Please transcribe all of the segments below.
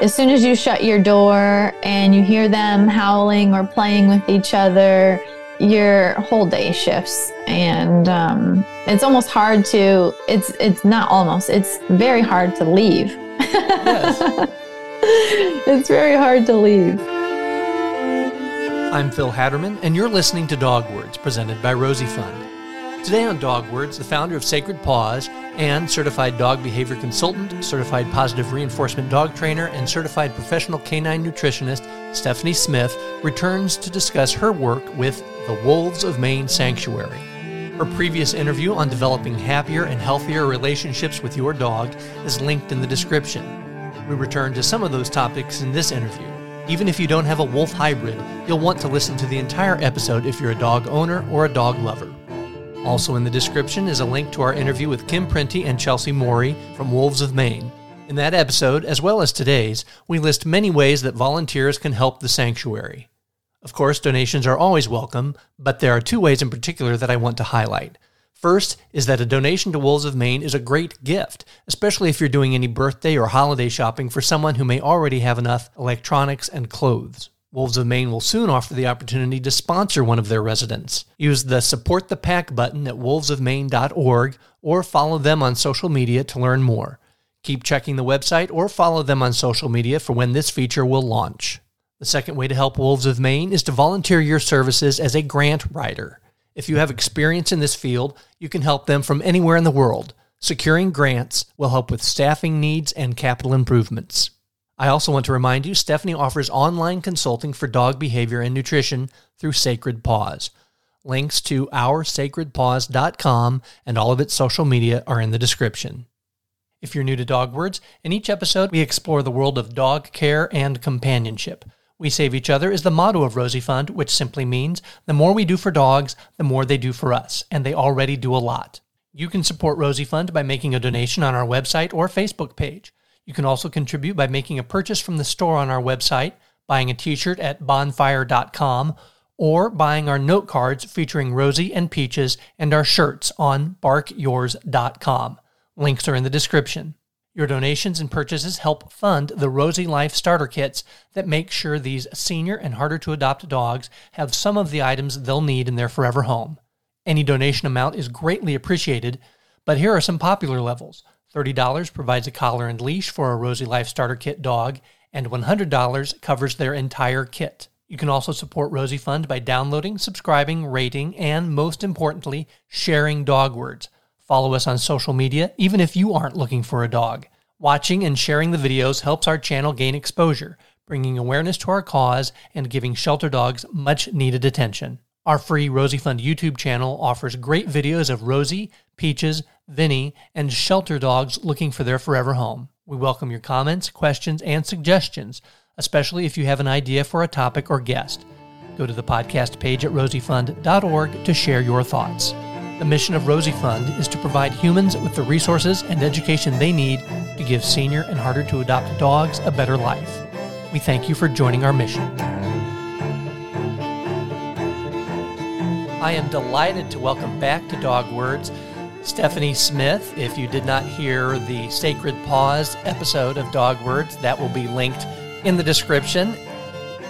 as soon as you shut your door and you hear them howling or playing with each other, your whole day shifts. And um, it's almost hard to it's it's not almost it's very hard to leave. Yes. it's very hard to leave. I'm phil hatterman and you're listening to dog words presented by rosie fund. Today on Dog Words, the founder of Sacred Paws and certified dog behavior consultant, certified positive reinforcement dog trainer, and certified professional canine nutritionist Stephanie Smith returns to discuss her work with the Wolves of Maine Sanctuary. Her previous interview on developing happier and healthier relationships with your dog is linked in the description. We return to some of those topics in this interview. Even if you don't have a wolf hybrid, you'll want to listen to the entire episode if you're a dog owner or a dog lover. Also in the description is a link to our interview with Kim Printy and Chelsea Morey from Wolves of Maine. In that episode, as well as today's, we list many ways that volunteers can help the sanctuary. Of course, donations are always welcome, but there are two ways in particular that I want to highlight. First is that a donation to Wolves of Maine is a great gift, especially if you're doing any birthday or holiday shopping for someone who may already have enough electronics and clothes. Wolves of Maine will soon offer the opportunity to sponsor one of their residents. Use the Support the Pack button at wolvesofmaine.org or follow them on social media to learn more. Keep checking the website or follow them on social media for when this feature will launch. The second way to help Wolves of Maine is to volunteer your services as a grant writer. If you have experience in this field, you can help them from anywhere in the world. Securing grants will help with staffing needs and capital improvements. I also want to remind you Stephanie offers online consulting for dog behavior and nutrition through Sacred Paws. Links to oursacredpaws.com and all of its social media are in the description. If you're new to Dog Words, in each episode we explore the world of dog care and companionship. We save each other is the motto of Rosie Fund, which simply means the more we do for dogs, the more they do for us, and they already do a lot. You can support Rosie Fund by making a donation on our website or Facebook page. You can also contribute by making a purchase from the store on our website, buying a t shirt at bonfire.com, or buying our note cards featuring Rosie and Peaches and our shirts on barkyours.com. Links are in the description. Your donations and purchases help fund the Rosie Life starter kits that make sure these senior and harder to adopt dogs have some of the items they'll need in their forever home. Any donation amount is greatly appreciated, but here are some popular levels. $30 provides a collar and leash for a Rosie Life Starter Kit dog, and $100 covers their entire kit. You can also support Rosie Fund by downloading, subscribing, rating, and most importantly, sharing dog words. Follow us on social media, even if you aren't looking for a dog. Watching and sharing the videos helps our channel gain exposure, bringing awareness to our cause and giving shelter dogs much needed attention. Our free Rosie Fund YouTube channel offers great videos of Rosie, Peaches, Vinny, and shelter dogs looking for their forever home. We welcome your comments, questions, and suggestions, especially if you have an idea for a topic or guest. Go to the podcast page at rosiefund.org to share your thoughts. The mission of Rosie Fund is to provide humans with the resources and education they need to give senior and harder to adopt dogs a better life. We thank you for joining our mission. I am delighted to welcome back to Dog Words Stephanie Smith. If you did not hear the Sacred Paws episode of Dog Words, that will be linked in the description.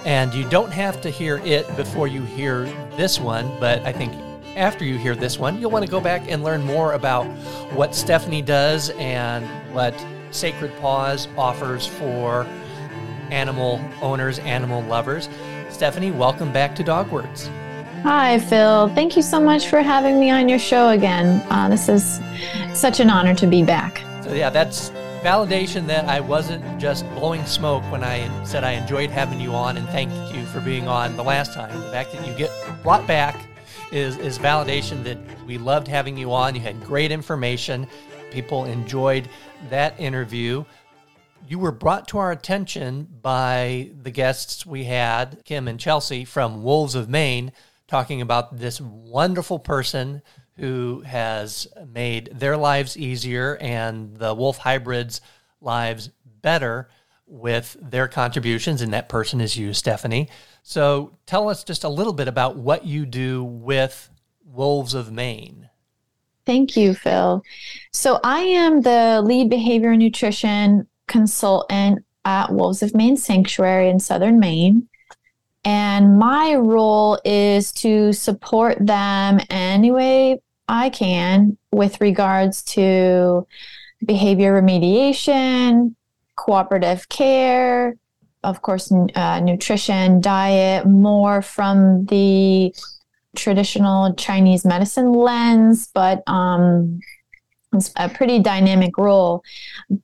And you don't have to hear it before you hear this one, but I think after you hear this one, you'll want to go back and learn more about what Stephanie does and what Sacred Paws offers for animal owners, animal lovers. Stephanie, welcome back to Dog Words. Hi, Phil. Thank you so much for having me on your show again. Uh, this is such an honor to be back. So, yeah, that's validation that I wasn't just blowing smoke when I said I enjoyed having you on and thanked you for being on the last time. The fact that you get brought back is, is validation that we loved having you on. You had great information. People enjoyed that interview. You were brought to our attention by the guests we had, Kim and Chelsea from Wolves of Maine talking about this wonderful person who has made their lives easier and the wolf hybrids' lives better with their contributions, and that person is you, Stephanie. So tell us just a little bit about what you do with Wolves of Maine. Thank you, Phil. So I am the lead behavior nutrition consultant at Wolves of Maine Sanctuary in southern Maine. And my role is to support them any way I can with regards to behavior remediation, cooperative care, of course, uh, nutrition, diet, more from the traditional Chinese medicine lens, but um, it's a pretty dynamic role.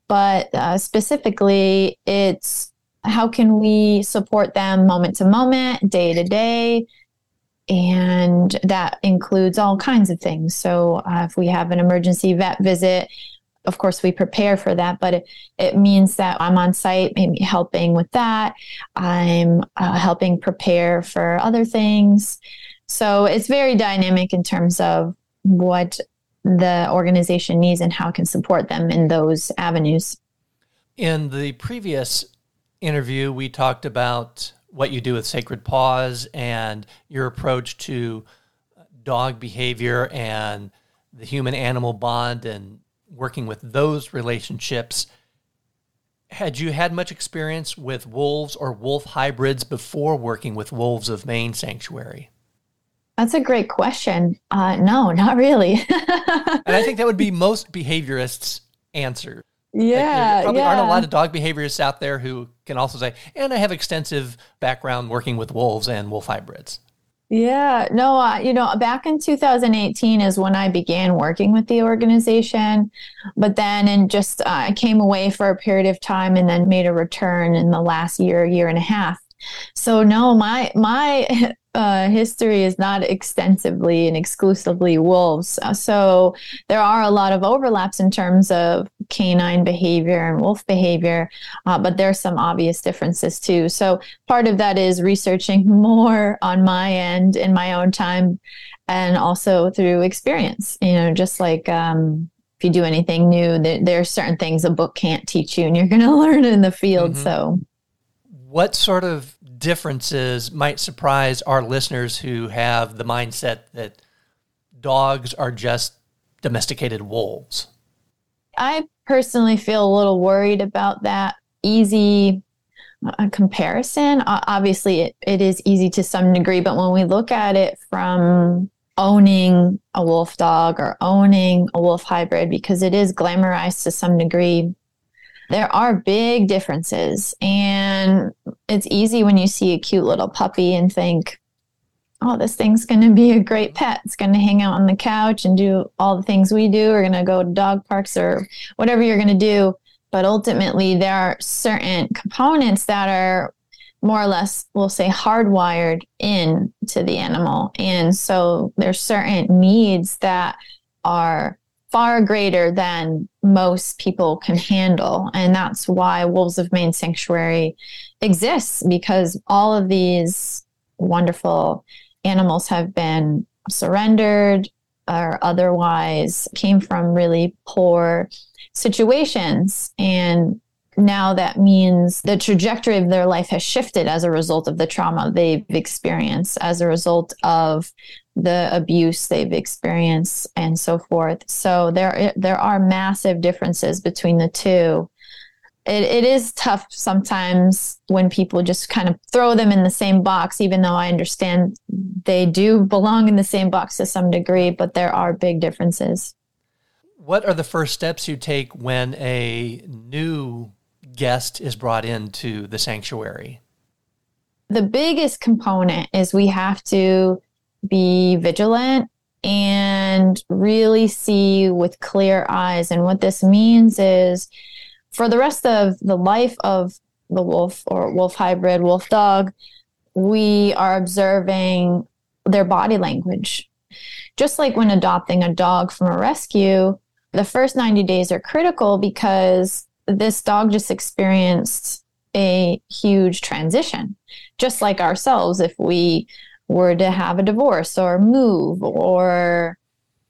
But uh, specifically, it's how can we support them moment to moment, day to day, and that includes all kinds of things. So, uh, if we have an emergency vet visit, of course, we prepare for that, but it, it means that I'm on site, maybe helping with that. I'm uh, helping prepare for other things. So, it's very dynamic in terms of what the organization needs and how it can support them in those avenues. In the previous interview, we talked about what you do with Sacred Paws and your approach to dog behavior and the human animal bond and working with those relationships. Had you had much experience with wolves or wolf hybrids before working with Wolves of Maine Sanctuary? That's a great question. Uh, no, not really. and I think that would be most behaviorists' answer. Yeah, like there probably yeah. aren't a lot of dog behaviorists out there who can also say, and I have extensive background working with wolves and wolf hybrids. Yeah, no, uh, you know, back in 2018 is when I began working with the organization. But then, and just uh, I came away for a period of time and then made a return in the last year, year and a half. So no, my my uh, history is not extensively and exclusively wolves. Uh, so there are a lot of overlaps in terms of canine behavior and wolf behavior, uh, but there's some obvious differences too. So part of that is researching more on my end in my own time and also through experience, you know, just like, um, if you do anything new, there, there, are certain things a book can't teach you and you're going to learn in the field. Mm-hmm. So what sort of differences might surprise our listeners who have the mindset that dogs are just domesticated wolves? I personally feel a little worried about that easy uh, comparison. Uh, obviously, it, it is easy to some degree, but when we look at it from owning a wolf dog or owning a wolf hybrid, because it is glamorized to some degree, there are big differences. And it's easy when you see a cute little puppy and think, oh, this thing's going to be a great pet. It's going to hang out on the couch and do all the things we do. We're going to go to dog parks or whatever you're going to do. But ultimately, there are certain components that are more or less, we'll say, hardwired in to the animal. And so there's certain needs that are far greater than most people can handle. And that's why Wolves of Maine Sanctuary exists because all of these wonderful animals have been surrendered or otherwise came from really poor situations. And now that means the trajectory of their life has shifted as a result of the trauma they've experienced, as a result of the abuse they've experienced and so forth. So there there are massive differences between the two. It, it is tough sometimes when people just kind of throw them in the same box, even though I understand they do belong in the same box to some degree, but there are big differences. What are the first steps you take when a new guest is brought into the sanctuary? The biggest component is we have to be vigilant and really see with clear eyes. And what this means is for the rest of the life of the wolf or wolf hybrid, wolf dog, we are observing their body language. Just like when adopting a dog from a rescue, the first 90 days are critical because this dog just experienced a huge transition. Just like ourselves, if we were to have a divorce or move or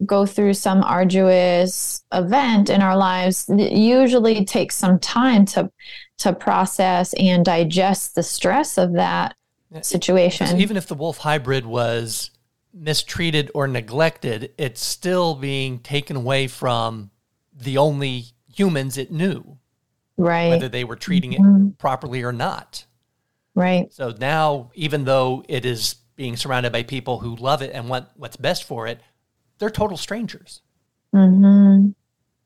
go through some arduous event in our lives it usually takes some time to to process and digest the stress of that situation even if the wolf hybrid was mistreated or neglected it's still being taken away from the only humans it knew right. whether they were treating mm-hmm. it properly or not. Right. So now, even though it is being surrounded by people who love it and want what's best for it, they're total strangers. Hmm.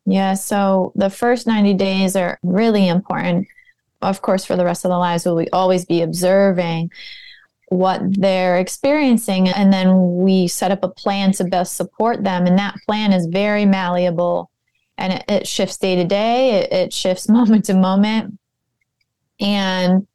Yeah. So the first ninety days are really important. Of course, for the rest of the lives, will we always be observing what they're experiencing, and then we set up a plan to best support them. And that plan is very malleable, and it, it shifts day to day. It, it shifts moment to moment, and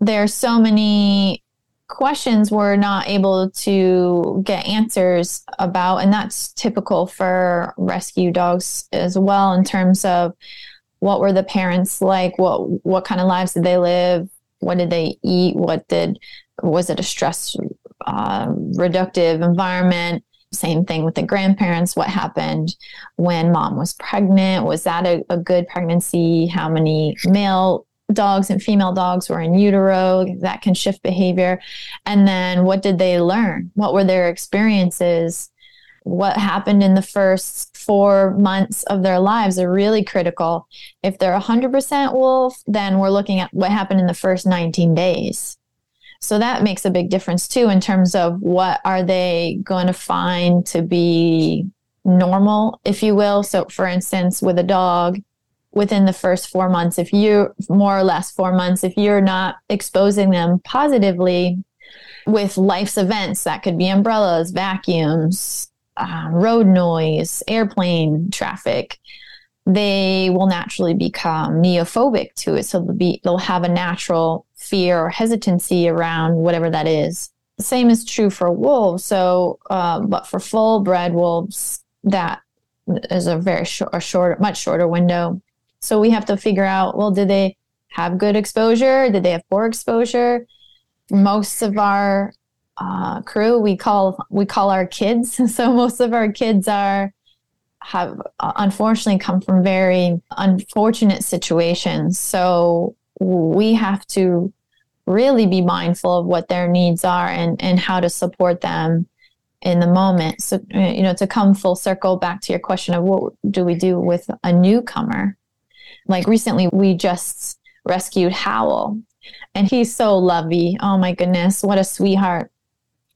there are so many questions we're not able to get answers about. And that's typical for rescue dogs as well in terms of what were the parents like? What what kind of lives did they live? What did they eat? What did was it a stress uh, reductive environment same thing with the grandparents what happened when mom was pregnant? Was that a, a good pregnancy? How many male dogs and female dogs were in utero that can shift behavior? And then what did they learn? What were their experiences? What happened in the first four months of their lives are really critical. If they're 100% wolf then we're looking at what happened in the first 19 days so that makes a big difference too in terms of what are they going to find to be normal if you will so for instance with a dog within the first four months, if you more or less four months, if you're not exposing them positively with life's events, that could be umbrellas, vacuums, uh, road noise, airplane traffic, they will naturally become neophobic to it. So they'll be they'll have a natural fear or hesitancy around whatever that is. The same is true for wolves. So, uh, but for full bred wolves, that is a very short, short, much shorter window. So we have to figure out well, did they have good exposure? Did they have poor exposure? Most of our uh, crew we call we call our kids. So most of our kids are have uh, unfortunately come from very unfortunate situations. So we have to really be mindful of what their needs are and and how to support them in the moment. So uh, you know to come full circle back to your question of what do we do with a newcomer? Like recently, we just rescued Howl, and he's so lovey. Oh my goodness, what a sweetheart.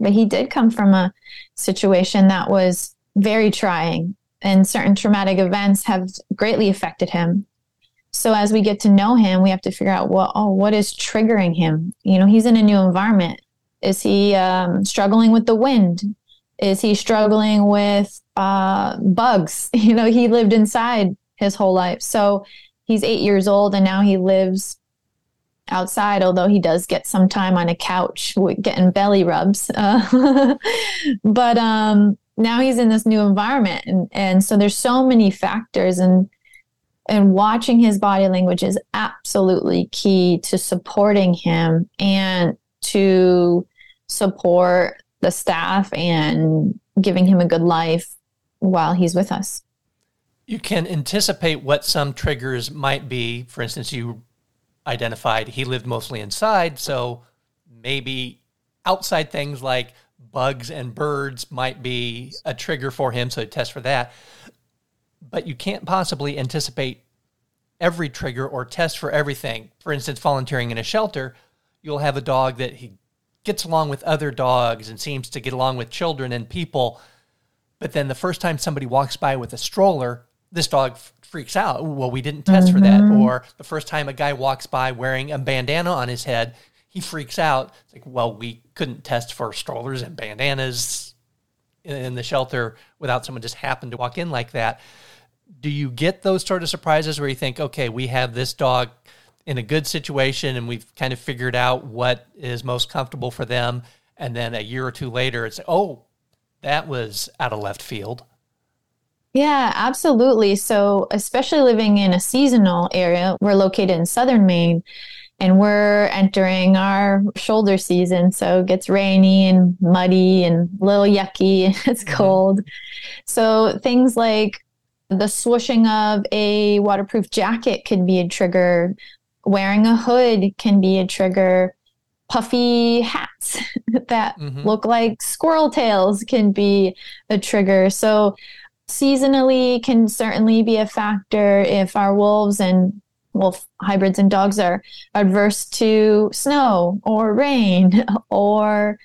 But he did come from a situation that was very trying, and certain traumatic events have greatly affected him. So as we get to know him, we have to figure out what oh what is triggering him. You know, he's in a new environment. Is he um, struggling with the wind? Is he struggling with uh, bugs? You know, he lived inside his whole life, so he's eight years old and now he lives outside, although he does get some time on a couch getting belly rubs. Uh, but um, now he's in this new environment. And, and so there's so many factors and and watching his body language is absolutely key to supporting him and to support the staff and giving him a good life while he's with us you can anticipate what some triggers might be. For instance, you identified he lived mostly inside, so maybe outside things like bugs and birds might be a trigger for him, so test for that. But you can't possibly anticipate every trigger or test for everything. For instance, volunteering in a shelter, you'll have a dog that he gets along with other dogs and seems to get along with children and people. But then the first time somebody walks by with a stroller, this dog f- freaks out. Well, we didn't test mm-hmm. for that. Mm-hmm. Or the first time a guy walks by wearing a bandana on his head, he freaks out. It's like, well, we couldn't test for strollers and bandanas in the shelter without someone just happened to walk in like that. Do you get those sort of surprises where you think, okay, we have this dog in a good situation and we've kind of figured out what is most comfortable for them. And then a year or two later, it's, oh, that was out of left field. Yeah, absolutely. So, especially living in a seasonal area, we're located in southern Maine and we're entering our shoulder season. So, it gets rainy and muddy and a little yucky. And it's mm-hmm. cold. So, things like the swooshing of a waterproof jacket can be a trigger, wearing a hood can be a trigger. Puffy hats that mm-hmm. look like squirrel tails can be a trigger. So, seasonally can certainly be a factor if our wolves and wolf hybrids and dogs are adverse to snow or rain or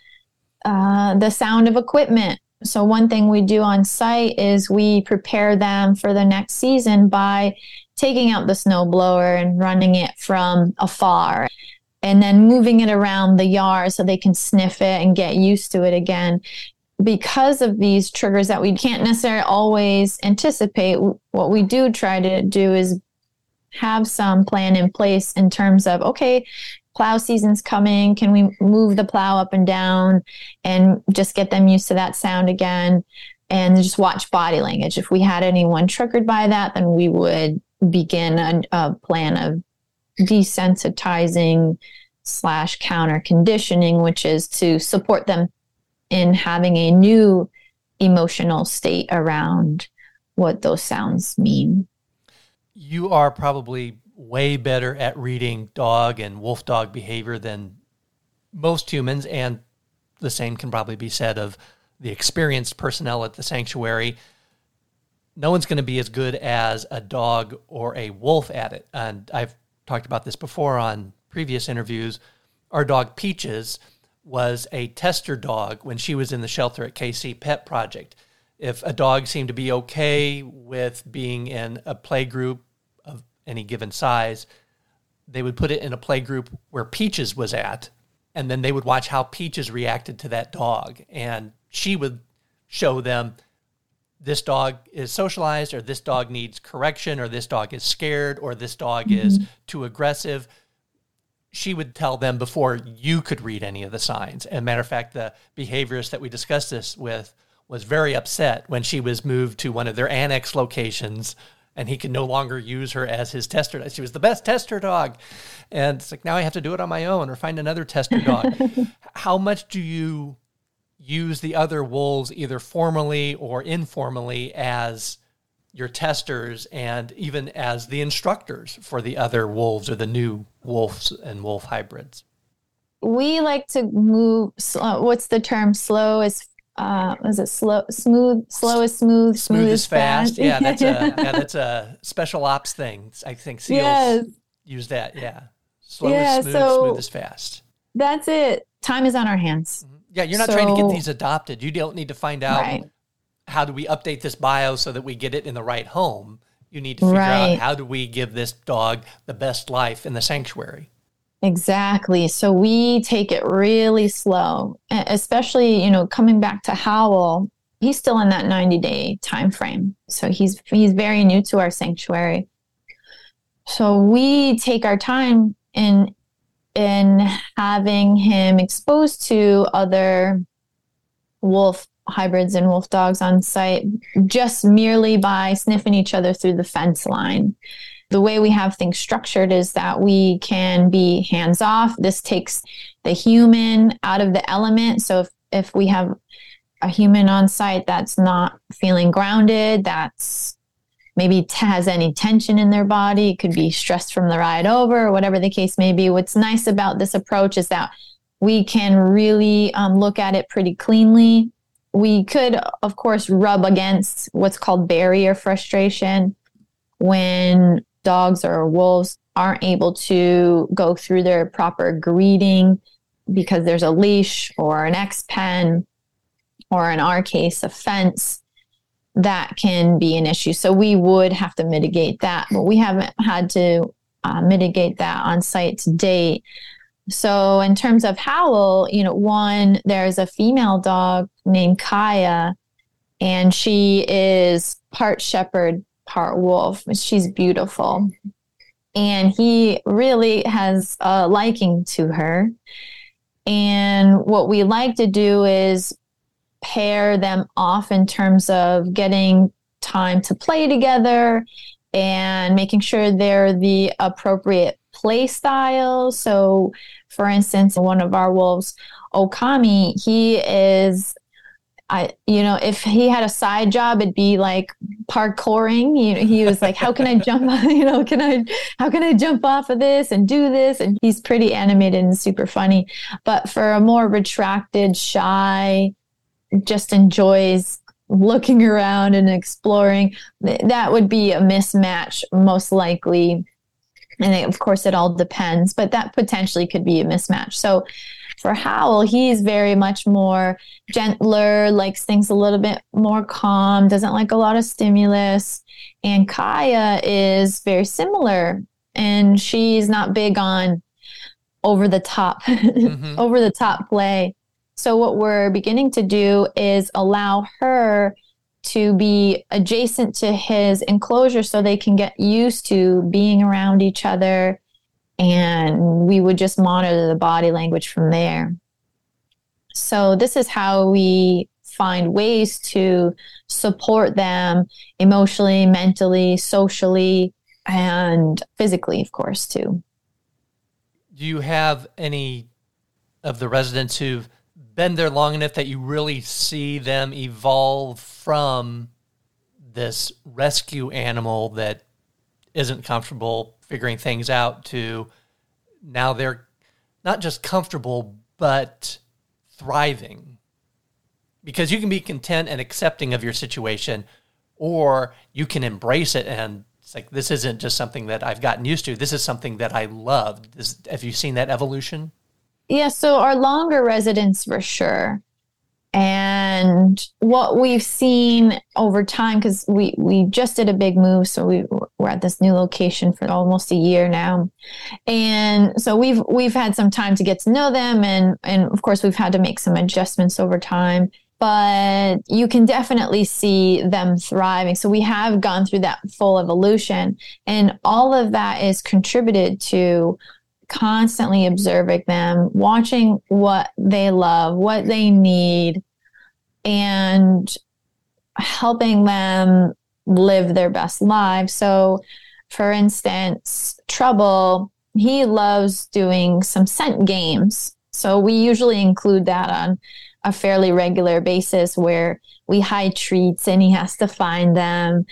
uh, the sound of equipment. So, one thing we do on site is we prepare them for the next season by taking out the snow blower and running it from afar and then moving it around the yard so they can sniff it and get used to it again. Because of these triggers that we can't necessarily always anticipate, what we do try to do is have some plan in place in terms of okay plow season's coming can we move the plow up and down and just get them used to that sound again? And just watch body language. If we had anyone triggered by that then we would begin a, a plan of desensitizing slash counter conditioning which is to support them in having a new emotional state around what those sounds mean. You are probably way better at reading dog and wolf dog behavior than most humans, and the same can probably be said of the experienced personnel at the sanctuary. No one's going to be as good as a dog or a wolf at it. And I've talked about this before on previous interviews. Our dog Peaches was a tester dog when she was in the shelter at KC Pet Project. If a dog seemed to be okay with being in a play group any given size, they would put it in a play group where Peaches was at, and then they would watch how Peaches reacted to that dog. And she would show them this dog is socialized, or this dog needs correction, or this dog is scared, or this dog mm-hmm. is too aggressive. She would tell them before you could read any of the signs. And matter of fact, the behaviorist that we discussed this with was very upset when she was moved to one of their annex locations and he can no longer use her as his tester. She was the best tester dog. And it's like, now I have to do it on my own or find another tester dog. How much do you use the other wolves, either formally or informally, as your testers and even as the instructors for the other wolves or the new wolves and wolf hybrids? We like to move, what's the term? Slow as uh, was it slow, smooth, slow is smooth, smooth, smooth is fast. fast. yeah, that's a yeah, that's a special ops thing. I think seals yes. use that. Yeah, slow yeah, is smooth, so smooth is fast. That's it. Time is on our hands. Mm-hmm. Yeah, you're not so, trying to get these adopted. You don't need to find out right. how do we update this bio so that we get it in the right home. You need to figure right. out how do we give this dog the best life in the sanctuary. Exactly. So we take it really slow, especially, you know, coming back to Howl, he's still in that 90 day time frame. So he's he's very new to our sanctuary. So we take our time in in having him exposed to other wolf hybrids and wolf dogs on site just merely by sniffing each other through the fence line the way we have things structured is that we can be hands off. This takes the human out of the element. So if, if we have a human on site that's not feeling grounded, that's maybe t- has any tension in their body, it could be stressed from the ride over, or whatever the case may be. What's nice about this approach is that we can really um, look at it pretty cleanly. We could, of course, rub against what's called barrier frustration when dogs or wolves aren't able to go through their proper greeting because there's a leash or an X pen or in our case a fence that can be an issue. So we would have to mitigate that but we haven't had to uh, mitigate that on site to date. So in terms of howl you know one there's a female dog named kaya and she is part shepherd part wolf. She's beautiful. And he really has a liking to her. And what we like to do is pair them off in terms of getting time to play together and making sure they're the appropriate play style. So, for instance, one of our wolves, Okami, he is I, you know, if he had a side job, it'd be like parkouring. You know, he was like, "How can I jump? You know, can I? How can I jump off of this and do this?" And he's pretty animated and super funny. But for a more retracted, shy, just enjoys looking around and exploring, that would be a mismatch, most likely. And of course, it all depends, but that potentially could be a mismatch. So for Howl, he's very much more gentler, likes things a little bit more calm, doesn't like a lot of stimulus. And Kaya is very similar, and she's not big on over the top, mm-hmm. over the top play. So what we're beginning to do is allow her to be adjacent to his enclosure so they can get used to being around each other and we would just monitor the body language from there. So this is how we find ways to support them emotionally, mentally, socially, and physically, of course, too. Do you have any of the residents who've been there long enough that you really see them evolve from this rescue animal that isn't comfortable figuring things out to now they're not just comfortable but thriving because you can be content and accepting of your situation or you can embrace it and it's like this isn't just something that I've gotten used to. This is something that I love. Have you seen that evolution? Yeah, so our longer residents for sure. And what we've seen over time, because we, we just did a big move, so we, we're at this new location for almost a year now, and so we've we've had some time to get to know them, and and of course we've had to make some adjustments over time. But you can definitely see them thriving. So we have gone through that full evolution, and all of that is contributed to constantly observing them, watching what they love, what they need, and helping them live their best lives. So, for instance, Trouble, he loves doing some scent games. So, we usually include that on a fairly regular basis where we hide treats and he has to find them.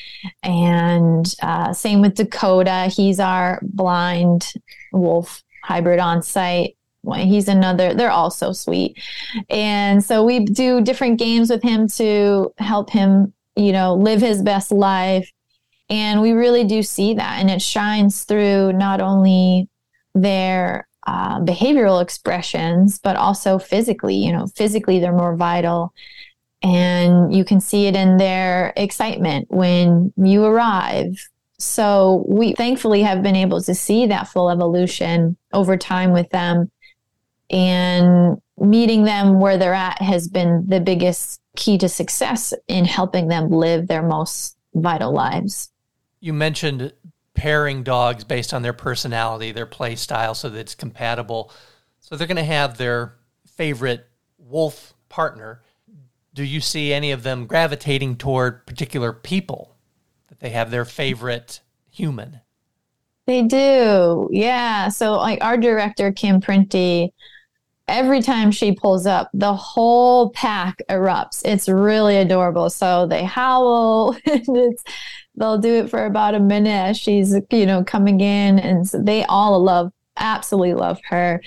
And uh, same with Dakota, he's our blind wolf hybrid on site. He's another, they're all so sweet. And so we do different games with him to help him, you know, live his best life. And we really do see that. And it shines through not only their uh, behavioral expressions, but also physically. You know, physically, they're more vital. And you can see it in their excitement when you arrive so we thankfully have been able to see that full evolution over time with them. And meeting them where they're at has been the biggest key to success in helping them live their most vital lives. You mentioned pairing dogs based on their personality, their play style, so that it's compatible. So they're going to have their favorite wolf partner. Do you see any of them gravitating toward particular people? that they have their favorite human. They do. Yeah. So like our director, Kim Printy, every time she pulls up, the whole pack erupts. It's really adorable. So they howl and it's they'll do it for about a minute as she's, you know, coming in and so they all love absolutely love her.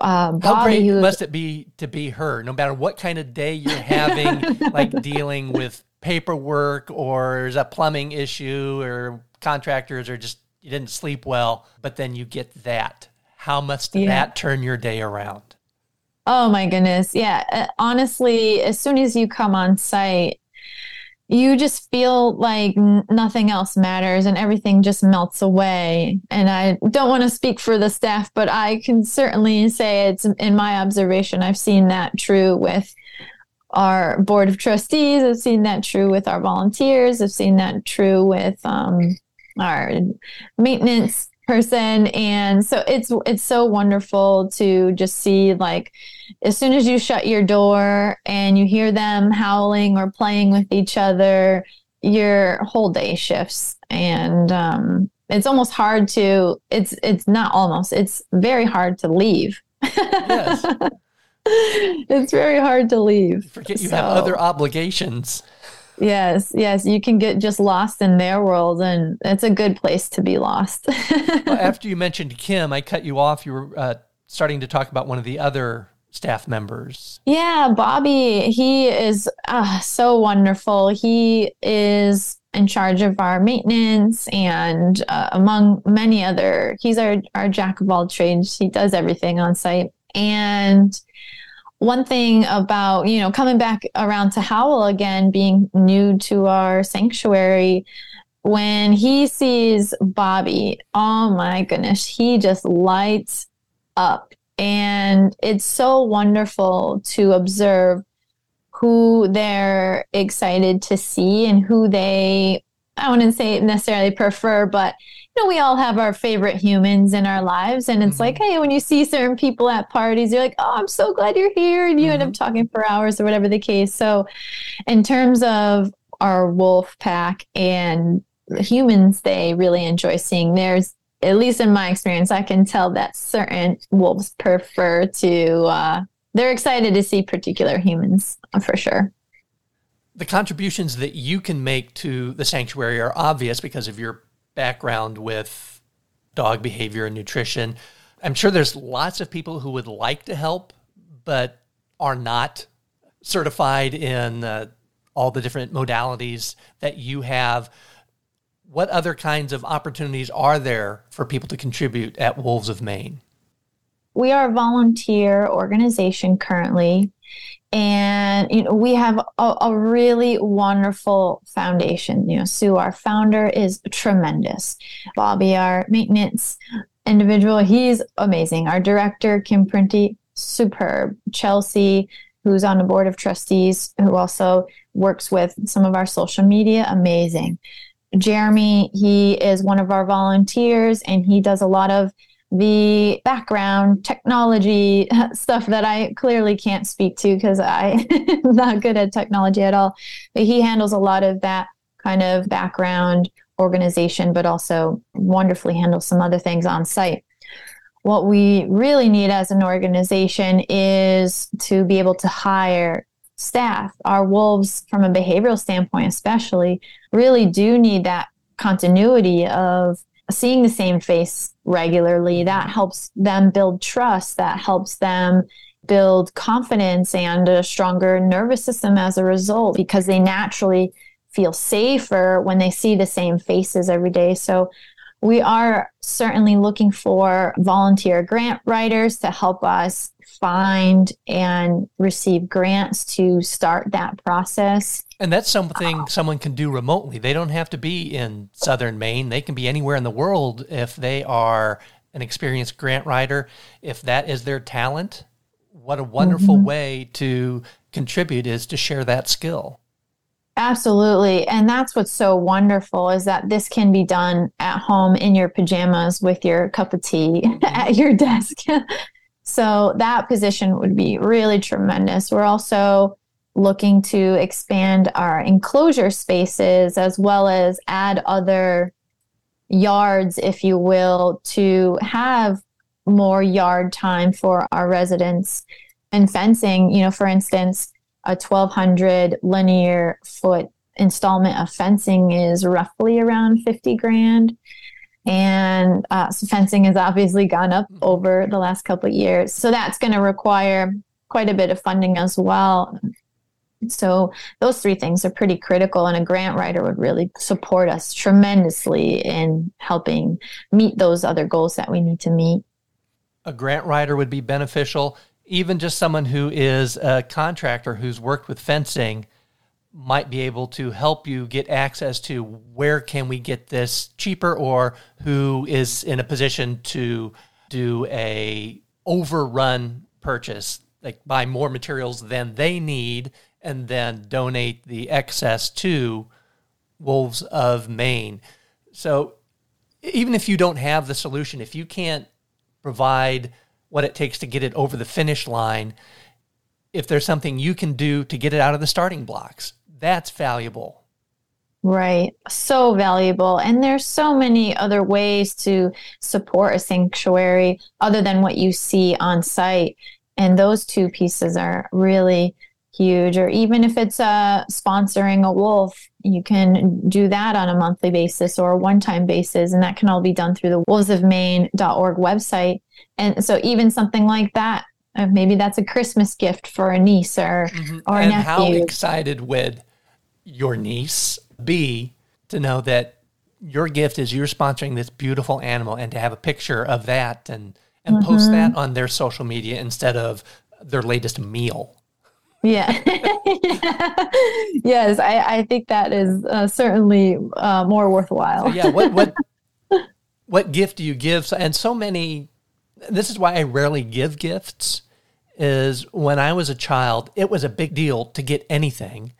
Um, How great who, must it be to be her, no matter what kind of day you're having, like dealing with paperwork or there's a plumbing issue or contractors or just you didn't sleep well, but then you get that. How must yeah. that turn your day around? Oh my goodness. Yeah. Uh, honestly, as soon as you come on site, you just feel like nothing else matters and everything just melts away. And I don't want to speak for the staff, but I can certainly say it's in my observation, I've seen that true with our board of trustees. I've seen that true with our volunteers. I've seen that true with um, our maintenance person and so it's it's so wonderful to just see like as soon as you shut your door and you hear them howling or playing with each other your whole day shifts and um, it's almost hard to it's it's not almost it's very hard to leave yes it's very hard to leave. Forget you so, have other obligations. Yes, yes, you can get just lost in their world, and it's a good place to be lost. well, after you mentioned Kim, I cut you off. You were uh, starting to talk about one of the other staff members. Yeah, Bobby, he is uh, so wonderful. He is in charge of our maintenance and uh, among many other he's our our jack of all trades he does everything on site and one thing about you know coming back around to Howl again being new to our sanctuary when he sees Bobby oh my goodness he just lights up. And it's so wonderful to observe who they're excited to see and who they I wouldn't say necessarily prefer, but know, we all have our favorite humans in our lives. And it's mm-hmm. like, hey, when you see certain people at parties, you're like, oh, I'm so glad you're here. And you mm-hmm. end up mm-hmm. talking for hours or whatever the case. So, in terms of our wolf pack and humans, they really enjoy seeing, there's, at least in my experience, I can tell that certain wolves prefer to uh, they're excited to see particular humans for sure. The contributions that you can make to the sanctuary are obvious because of your background with dog behavior and nutrition. I'm sure there's lots of people who would like to help, but are not certified in uh, all the different modalities that you have. What other kinds of opportunities are there for people to contribute at Wolves of Maine? we are a volunteer organization currently and you know we have a, a, really wonderful foundation. You know sue our founder is tremendous. Bobby our maintenance individual he's amazing. Our director kim printy superb. Chelsea who's on the board of trustees who also works with some of our social media amazing. Jeremy he is one of our volunteers and he does a lot of the background technology stuff that I clearly can't speak to because I'm not good at technology at all. But he handles a lot of that kind of background organization, but also wonderfully handles some other things on site. What we really need as an organization is to be able to hire staff. Our wolves, from a behavioral standpoint, especially, really do need that continuity of seeing the same face regularly. That helps them build trust. That helps them build confidence and a stronger nervous system as a result because they naturally feel safer when they see the same faces every day. So we are certainly looking for volunteer grant writers to help us find and receive grants to start that process. And that's something someone can do remotely. They don't have to be in southern Maine. They can be anywhere in the world if they are an experienced grant writer. If that is their talent, what a wonderful mm-hmm. way to contribute is to share that skill. Absolutely. And that's what's so wonderful is that this can be done at home in your pajamas with your cup of tea mm-hmm. at your desk. So that position would be really tremendous. We're also looking to expand our enclosure spaces as well as add other yards, if you will, to have more yard time for our residents and fencing. You know, for instance, a 1200 linear foot installment of fencing is roughly around 50 grand and uh, so fencing has obviously gone up mm-hmm. over the last couple of years. So that's going to require quite a bit of funding as well. So those three things are pretty critical, and a grant writer would really support us tremendously in helping meet those other goals that we need to meet. A grant writer would be beneficial. Even just someone who is a contractor who's worked with fencing might be able to help you get access to where can we get this cheaper or who is in a position to do a overrun purchase like buy more materials than they need and then donate the excess to wolves of maine. So even if you don't have the solution if you can't provide what it takes to get it over the finish line if there's something you can do to get it out of the starting blocks that's valuable. Right. So valuable. And there's so many other ways to support a sanctuary other than what you see on site. And those two pieces are really huge. Or even if it's uh, sponsoring a wolf, you can do that on a monthly basis or a one time basis. And that can all be done through the wolvesofmaine.org website. And so even something like that, uh, maybe that's a Christmas gift for a niece or, mm-hmm. or and a nephew. How excited would your niece B, to know that your gift is you're sponsoring this beautiful animal and to have a picture of that and and mm-hmm. post that on their social media instead of their latest meal. Yeah. yes, I, I think that is uh, certainly uh, more worthwhile. so yeah. What what what gift do you give? And so many. This is why I rarely give gifts. Is when I was a child, it was a big deal to get anything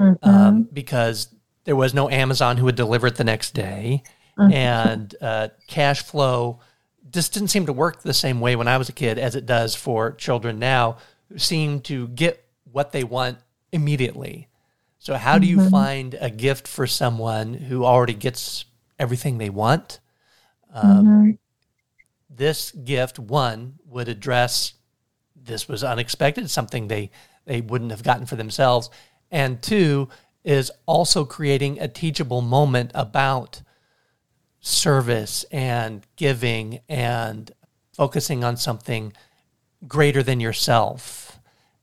mm-hmm. um, because there was no Amazon who would deliver it the next day, mm-hmm. and uh, cash flow just didn't seem to work the same way when I was a kid as it does for children now who seem to get what they want immediately. So, how do you mm-hmm. find a gift for someone who already gets everything they want? Um, mm-hmm. This gift, one, would address this was unexpected, something they, they wouldn't have gotten for themselves. And two, is also creating a teachable moment about service and giving and focusing on something greater than yourself.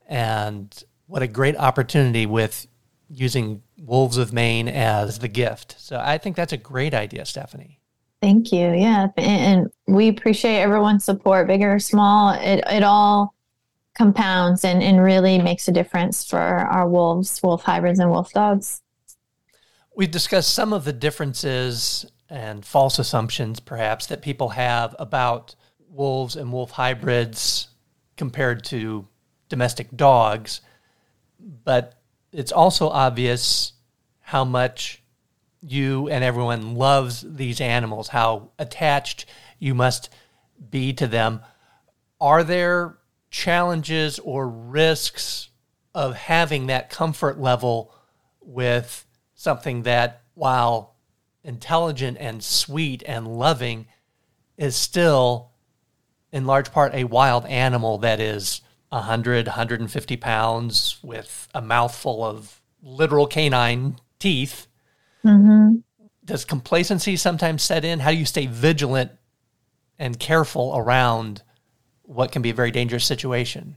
And what a great opportunity with using Wolves of Maine as the gift. So I think that's a great idea, Stephanie. Thank you. Yeah. And we appreciate everyone's support, big or small. It, it all compounds and, and really makes a difference for our wolves, wolf hybrids, and wolf dogs. We've discussed some of the differences and false assumptions, perhaps, that people have about wolves and wolf hybrids compared to domestic dogs. But it's also obvious how much you and everyone loves these animals, how attached you must be to them. Are there challenges or risks of having that comfort level with something that, while intelligent and sweet and loving is still in large part a wild animal that is 100 150 pounds with a mouthful of literal canine teeth mm-hmm. does complacency sometimes set in how do you stay vigilant and careful around what can be a very dangerous situation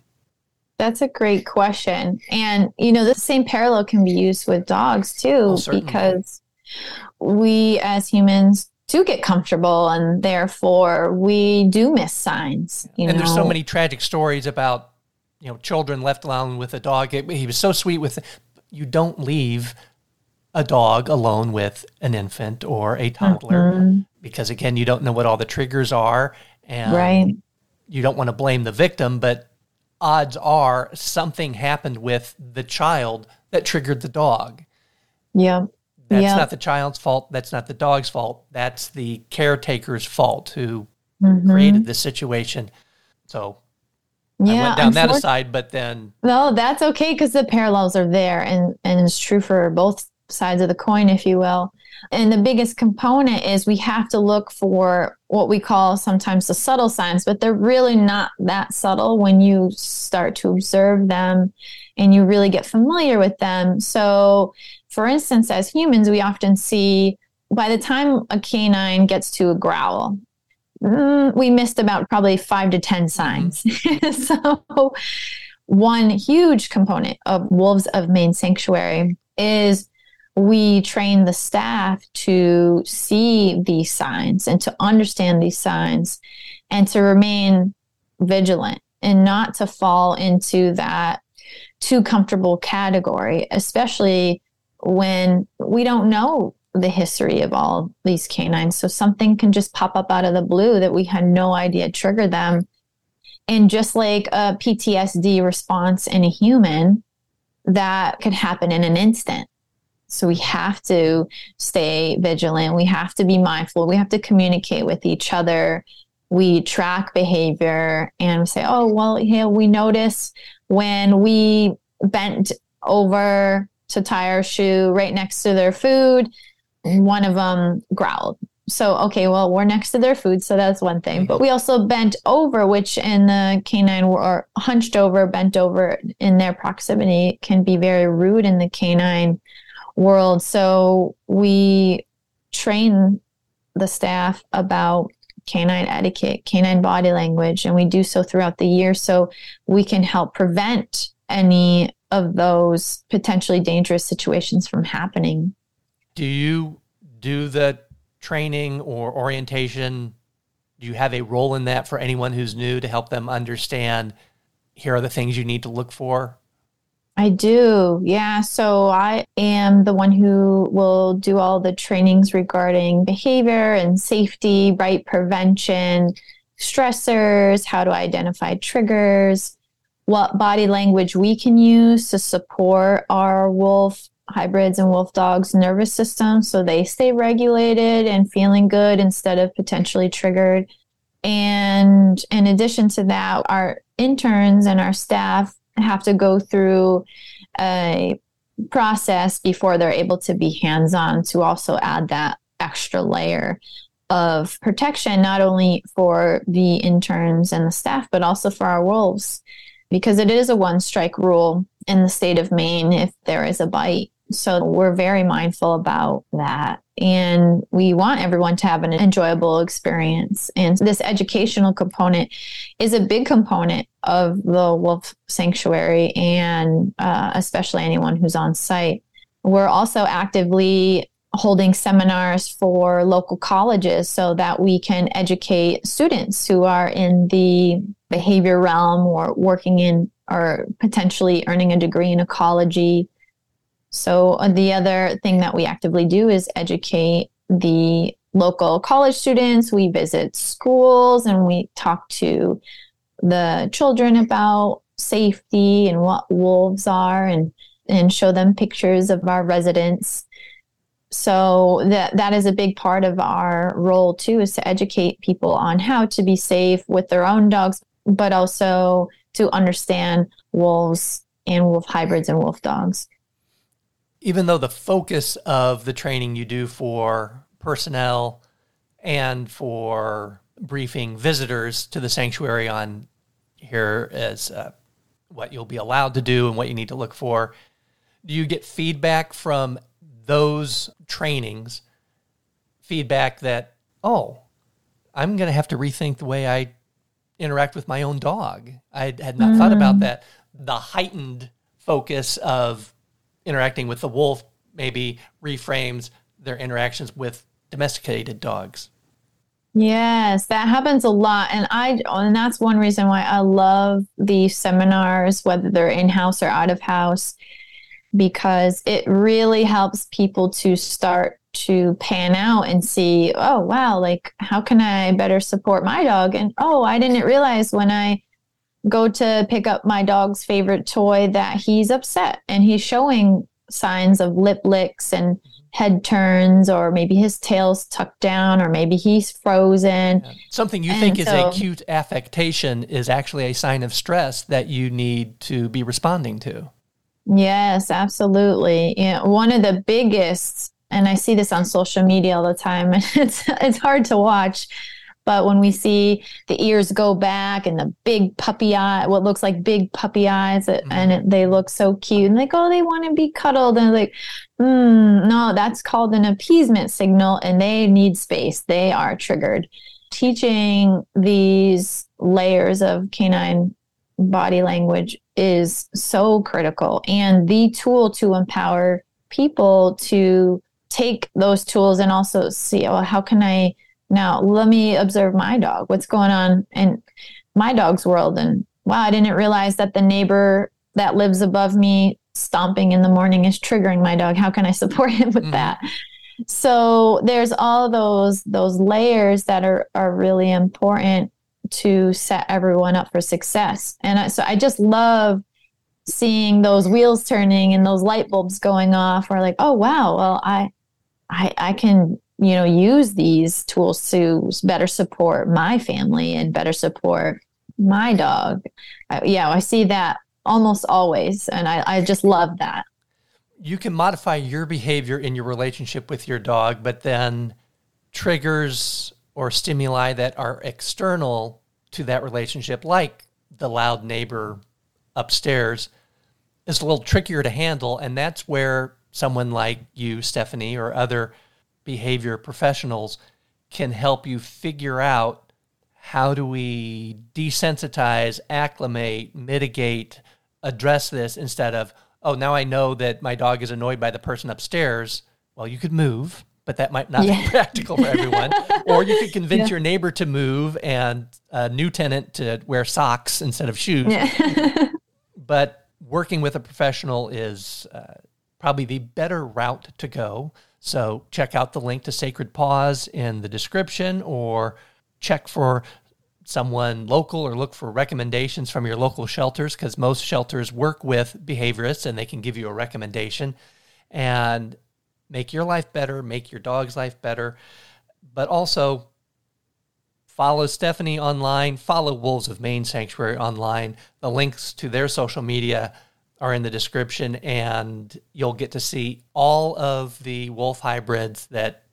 that's a great question and you know the same parallel can be used with dogs too oh, because we as humans do get comfortable and therefore we do miss signs. and know? And there's so many tragic stories about, you know, children left alone with a dog. He was so sweet with, you don't leave a dog alone with an infant or a toddler mm-hmm. because again, you don't know what all the triggers are and right. You don't want to blame the victim, but odds are something happened with the child that triggered the dog. Yeah. That's yep. not the child's fault. That's not the dog's fault. That's the caretaker's fault who mm-hmm. created the situation. So yeah, I went down that aside, but then no, that's okay because the parallels are there, and and it's true for both sides of the coin, if you will. And the biggest component is we have to look for what we call sometimes the subtle signs, but they're really not that subtle when you start to observe them and you really get familiar with them. So for instance, as humans, we often see by the time a canine gets to a growl, mm, we missed about probably five to 10 signs. Mm-hmm. so, one huge component of Wolves of Maine Sanctuary is we train the staff to see these signs and to understand these signs and to remain vigilant and not to fall into that too comfortable category, especially when we don't know the history of all these canines. So something can just pop up out of the blue that we had no idea triggered them. And just like a PTSD response in a human, that could happen in an instant. So we have to stay vigilant. We have to be mindful. We have to communicate with each other. We track behavior and we say, oh, well, yeah, we notice when we bent over to tie our shoe right next to their food. One of them growled. So, okay, well, we're next to their food, so that's one thing. Mm-hmm. But we also bent over, which in the canine or hunched over, bent over in their proximity can be very rude in the canine world. So, we train the staff about canine etiquette, canine body language, and we do so throughout the year so we can help prevent any of those potentially dangerous situations from happening. Do you do the training or orientation? Do you have a role in that for anyone who's new to help them understand here are the things you need to look for? I do. Yeah. So I am the one who will do all the trainings regarding behavior and safety, right prevention, stressors, how to identify triggers, what body language we can use to support our wolf hybrids and wolf dogs nervous system so they stay regulated and feeling good instead of potentially triggered. And in addition to that, our interns and our staff have to go through a process before they're able to be hands on to also add that extra layer of protection, not only for the interns and the staff, but also for our wolves, because it is a one strike rule in the state of Maine if there is a bite. So we're very mindful about that. And we want everyone to have an enjoyable experience. And this educational component is a big component of the wolf sanctuary and uh, especially anyone who's on site. We're also actively holding seminars for local colleges so that we can educate students who are in the behavior realm or working in or potentially earning a degree in ecology so, uh, the other thing that we actively do is educate the local college students. We visit schools and we talk to the children about safety and what wolves are and, and show them pictures of our residents. So that that is a big part of our role too is to educate people on how to be safe with their own dogs, but also to understand wolves and wolf hybrids and wolf dogs even though the focus of the training you do for personnel and for briefing visitors to the sanctuary on here is uh, what you'll be allowed to do and what you need to look for, do you get feedback from those trainings? Feedback that, oh, I'm going to have to rethink the way I interact with my own dog. I had not mm. thought about mm. that. The heightened focus of interacting with the wolf maybe reframes their interactions with domesticated dogs. Yes, that happens a lot. And I and that's one reason why I love these seminars, whether they're in-house or out of house, because it really helps people to start to pan out and see, oh wow, like how can I better support my dog? And oh, I didn't realize when I go to pick up my dog's favorite toy that he's upset and he's showing signs of lip licks and head turns or maybe his tail's tucked down or maybe he's frozen. Yeah. something you and think is so, a cute affectation is actually a sign of stress that you need to be responding to. Yes absolutely. You know, one of the biggest and i see this on social media all the time and it's it's hard to watch but when we see the ears go back and the big puppy eye, what looks like big puppy eyes, mm-hmm. and it, they look so cute, and like, oh, they want to be cuddled, and like, mm, no, that's called an appeasement signal, and they need space. They are triggered. Teaching these layers of canine body language is so critical, and the tool to empower people to take those tools and also see, oh, how can I now, let me observe my dog. What's going on in my dog's world? And wow, I didn't realize that the neighbor that lives above me stomping in the morning is triggering my dog. How can I support him with mm-hmm. that? So there's all those those layers that are are really important to set everyone up for success. And I, so I just love seeing those wheels turning and those light bulbs going off. We're like, oh wow, well I I I can you know use these tools to better support my family and better support my dog. Uh, yeah i see that almost always and I, I just love that. You can modify your behavior in your relationship with your dog but then triggers or stimuli that are external to that relationship like the loud neighbor upstairs is a little trickier to handle and that's where someone like you stephanie or other behavior professionals can help you figure out how do we desensitize, acclimate, mitigate, address this instead of, oh, now I know that my dog is annoyed by the person upstairs. Well, you could move but that might not yeah. be practical for everyone. or you could convince yeah. your neighbor to move and a new tenant to wear socks instead of shoes. Yeah. but working with a professional is uh, probably the better route to go. So check out the link to Sacred Paws in the description or check for someone local or look for recommendations from your local shelters because most shelters work with behaviorists and they can give you a recommendation and make your life better, make your dog's life better. But also follow Stephanie online, follow Wolves of Maine Sanctuary online. The links to their social media are in the description, and you'll get to see all of the wolf hybrids that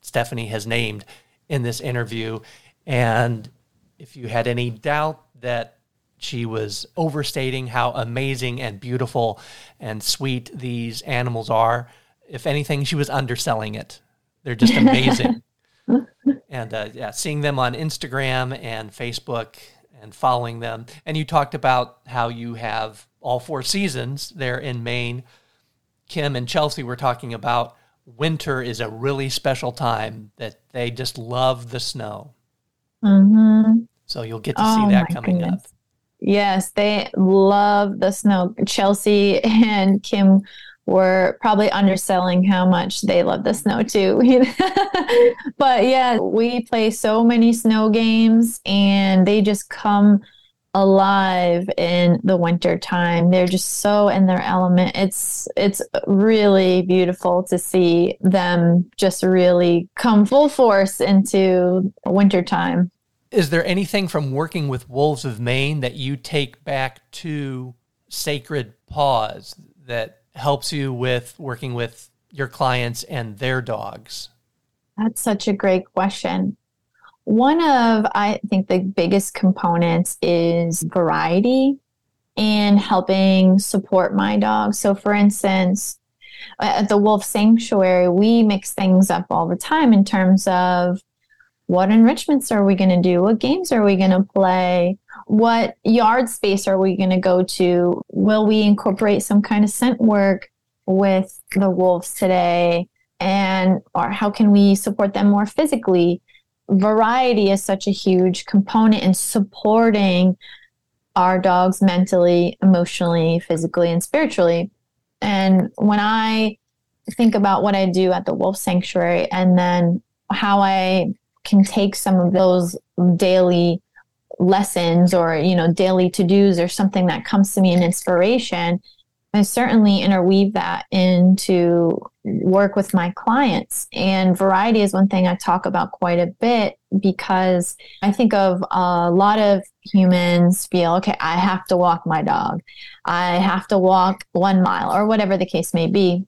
Stephanie has named in this interview. And if you had any doubt that she was overstating how amazing and beautiful and sweet these animals are, if anything, she was underselling it. They're just amazing. and uh, yeah, seeing them on Instagram and Facebook and following them. And you talked about how you have all four seasons there in Maine. Kim and Chelsea were talking about winter is a really special time that they just love the snow. Mm-hmm. So you'll get to oh, see that coming goodness. up. Yes, they love the snow. Chelsea and Kim were probably underselling how much they love the snow too. but yeah, we play so many snow games and they just come alive in the winter time. They're just so in their element. It's it's really beautiful to see them just really come full force into winter time. Is there anything from working with Wolves of Maine that you take back to Sacred Paws that helps you with working with your clients and their dogs? That's such a great question. One of, I think, the biggest components is variety and helping support my dog. So, for instance, at the Wolf Sanctuary, we mix things up all the time in terms of what enrichments are we going to do? What games are we going to play? What yard space are we going to go to? Will we incorporate some kind of scent work with the wolves today? And or how can we support them more physically? Variety is such a huge component in supporting our dogs mentally, emotionally, physically, and spiritually. And when I think about what I do at the Wolf Sanctuary and then how I can take some of those daily lessons or, you know, daily to dos or something that comes to me in inspiration, I certainly interweave that into work with my clients. And variety is one thing I talk about quite a bit because I think of a lot of humans feel, okay, I have to walk my dog. I have to walk one mile or whatever the case may be.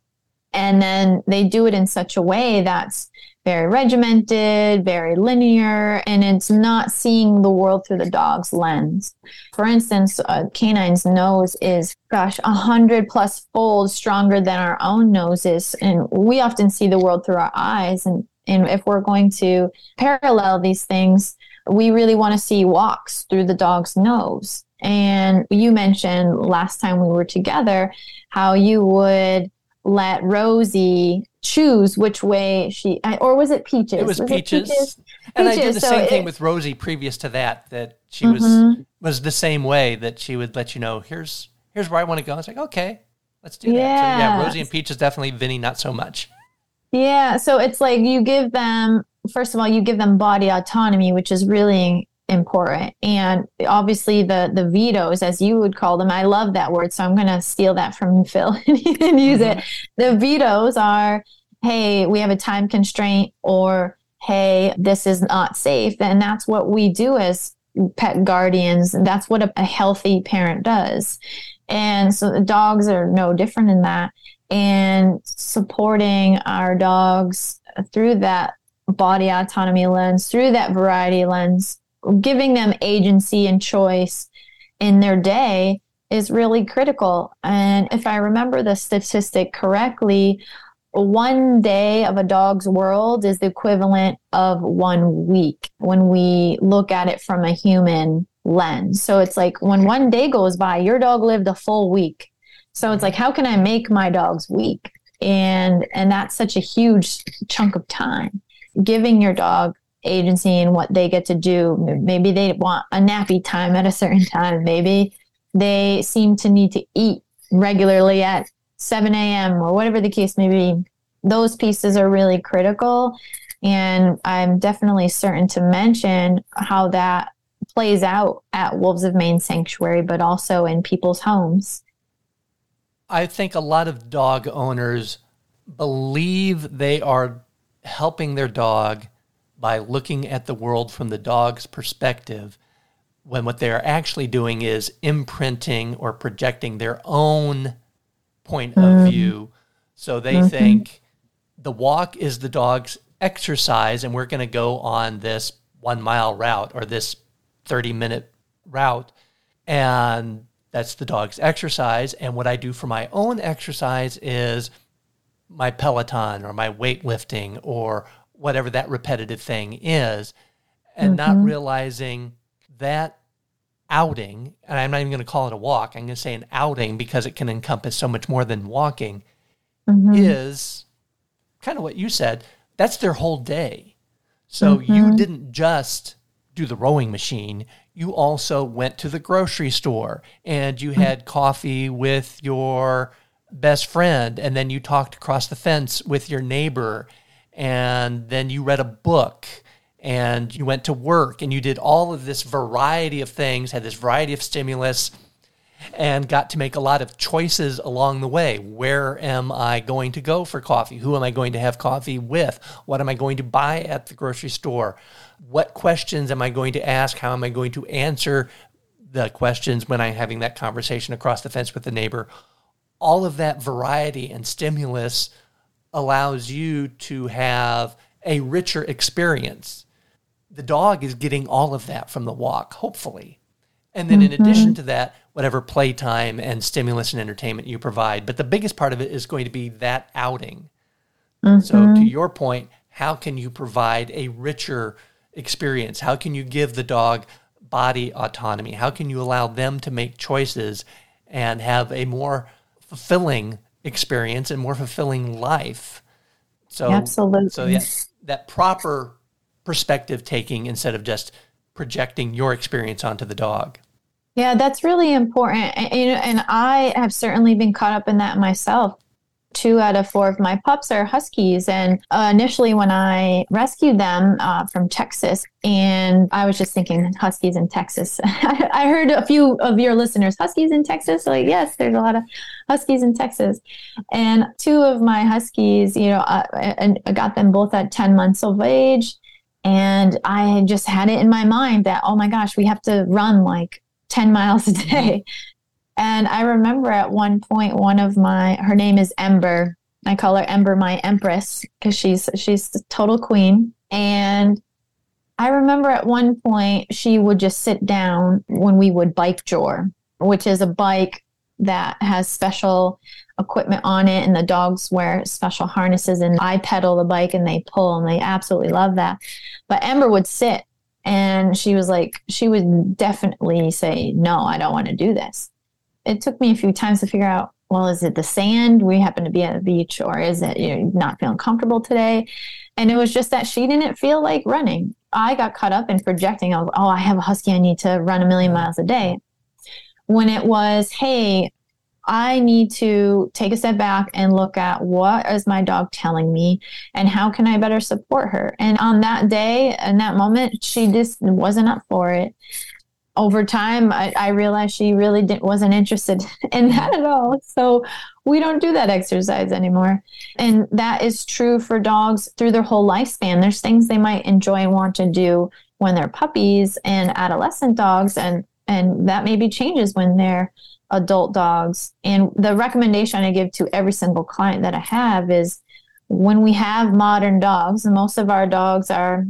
And then they do it in such a way that's very regimented, very linear, and it's not seeing the world through the dog's lens. For instance, a canine's nose is, gosh, a hundred plus fold stronger than our own noses, and we often see the world through our eyes. And and if we're going to parallel these things, we really want to see walks through the dog's nose. And you mentioned last time we were together how you would let Rosie choose which way she or was it peaches it was, was peaches. It peaches. and peaches. i did the so same it, thing with rosie previous to that that she was mm-hmm. was the same way that she would let you know here's here's where i want to go it's like okay let's do yeah. that so yeah rosie and peaches definitely vinny not so much yeah so it's like you give them first of all you give them body autonomy which is really important. And obviously the the vetoes as you would call them i love that word so i'm going to steal that from phil and use mm-hmm. it the vetoes are hey we have a time constraint or hey this is not safe. And that's what we do as pet guardians. That's what a, a healthy parent does. And so the dogs are no different in that. And supporting our dogs through that body autonomy lens through that variety lens giving them agency and choice in their day is really critical. And if I remember the statistic correctly, one day of a dog's world is the equivalent of one week when we look at it from a human lens. So it's like when one day goes by, your dog lived a full week. So it's like, how can I make my dog's week? And and that's such a huge chunk of time. Giving your dog agency and what they get to do. Maybe they want a nappy time at a certain time. Maybe they seem to need to eat regularly at 7 a.m. or whatever the case may be. Those pieces are really critical. And I'm definitely certain to mention how that plays out at Wolves of Maine Sanctuary, but also in people's homes. I think a lot of dog owners believe they are helping their dog by looking at the world from the dog's perspective when what they're actually doing is imprinting or projecting their own point of view. So they mm-hmm. think the walk is the dog's exercise, and we're going to go on this one mile route or this 30 minute route. And that's the dog's exercise. And what I do for my own exercise is my Peloton or my weightlifting or whatever that repetitive thing is, and mm-hmm. not realizing that outing, and I'm not even going to call it a walk, I'm going to say an outing because it can encompass so much more than walking, mm-hmm. is kind of what you said. That's their whole day. So mm-hmm. you didn't just do the rowing machine, you also went to the grocery store and you had coffee with your best friend, and then you talked across the fence with your neighbor, and then you read a book and you went to work and you did all of this variety of things, had this variety of stimulus, and got to make a lot of choices along the way. Where am I going to go for coffee? Who am I going to have coffee with? What am I going to buy at the grocery store? What questions am I going to ask? How am I going to answer the questions when I'm having that conversation across the fence with the neighbor? All of that variety and stimulus allows you to have a richer experience the dog is getting all of that from the walk, hopefully. And then, mm-hmm. in addition to that, whatever playtime and stimulus and entertainment you provide. But the biggest part of it is going to be that outing. Mm-hmm. So, to your point, how can you provide a richer experience? How can you give the dog body autonomy? How can you allow them to make choices and have a more fulfilling experience and more fulfilling life? So, absolutely. So, yeah, that proper perspective taking instead of just projecting your experience onto the dog. Yeah, that's really important. And, and I have certainly been caught up in that myself. Two out of four of my pups are huskies. And uh, initially, when I rescued them uh, from Texas, and I was just thinking huskies in Texas. I heard a few of your listeners, huskies in Texas. Like, yes, there's a lot of huskies in Texas. And two of my huskies, you know, uh, I got them both at 10 months of age and I just had it in my mind that, oh my gosh, we have to run like 10 miles a mm-hmm. day. And I remember at one point, one of my, her name is Ember. I call her Ember, my empress, because she's, she's the total queen. And I remember at one point, she would just sit down when we would bike jor, which is a bike that has special equipment on it and the dogs wear special harnesses and I pedal the bike and they pull and they absolutely love that. But Ember would sit and she was like, she would definitely say, no, I don't want to do this. It took me a few times to figure out, well, is it the sand? We happen to be at the beach or is it you know, not feeling comfortable today? And it was just that she didn't feel like running. I got caught up in projecting, oh, I have a husky, I need to run a million miles a day. When it was, hey, I need to take a step back and look at what is my dog telling me and how can I better support her. And on that day, in that moment, she just wasn't up for it. Over time, I, I realized she really didn't, wasn't interested in that at all. So we don't do that exercise anymore. And that is true for dogs through their whole lifespan. There's things they might enjoy and want to do when they're puppies and adolescent dogs, and and that maybe changes when they're adult dogs. And the recommendation I give to every single client that I have is when we have modern dogs, and most of our dogs are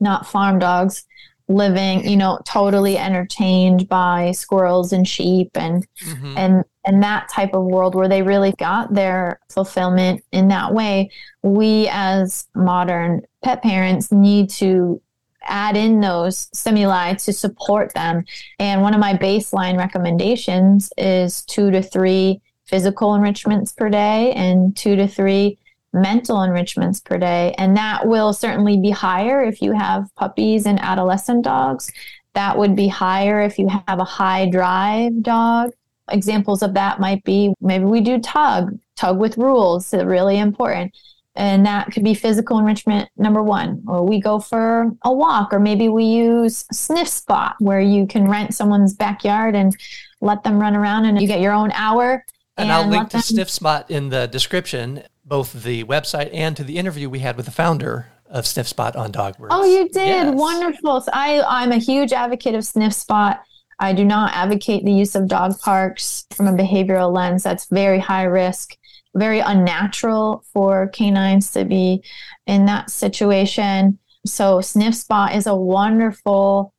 not farm dogs, living, you know, totally entertained by squirrels and sheep and mm-hmm. and and that type of world where they really got their fulfillment in that way, we as modern pet parents need to add in those stimuli to support them. And one of my baseline recommendations is two to three physical enrichments per day and two to three mental enrichments per day. And that will certainly be higher if you have puppies and adolescent dogs. That would be higher if you have a high drive dog. Examples of that might be maybe we do tug, tug with rules, so really important. And that could be physical enrichment number one. Or we go for a walk, or maybe we use Sniffspot, where you can rent someone's backyard and let them run around and you get your own hour. And, and I'll link to them- Sniffspot in the description, both the website and to the interview we had with the founder of Sniffspot on Dog Words. Oh, you did? Yes. Wonderful. So I, I'm a huge advocate of Sniffspot. I do not advocate the use of dog parks from a behavioral lens. That's very high risk, very unnatural for canines to be in that situation. So, Sniffspot is a wonderful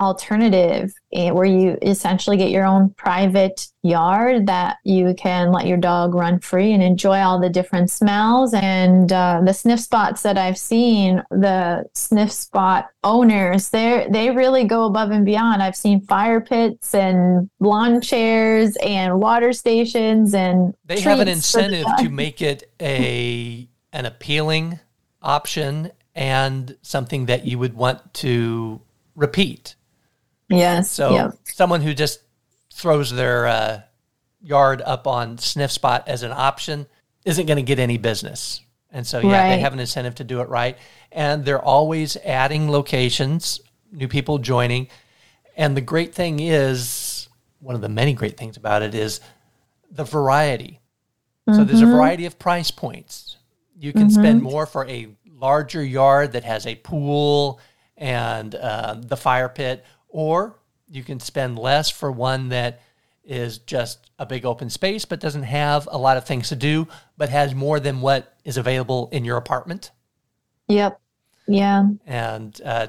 alternative eh, where you essentially get your own private yard that you can let your dog run free and enjoy all the different smells. And uh, the sniff spots that i've seen the sniff spot owners they they really go above and beyond. I've seen fire pits and lawn chairs and water stations and they have an incentive to make it a an appealing option and something that you would want to repeat Yes. So yep. someone who just throws their uh, yard up on Sniffspot as an option isn't going to get any business. And so, yeah, right. they have an incentive to do it right. And they're always adding locations, new people joining. And the great thing is, one of the many great things about it is the variety. Mm-hmm. So there's a mm-hmm. variety of price points. You can mm-hmm. spend more for a larger yard that has a pool and uh, the fire pit, or you can spend less for one that is just a big open space but doesn't have a lot of things to do but has more than what is available in your apartment. Yep. Yeah. And uh,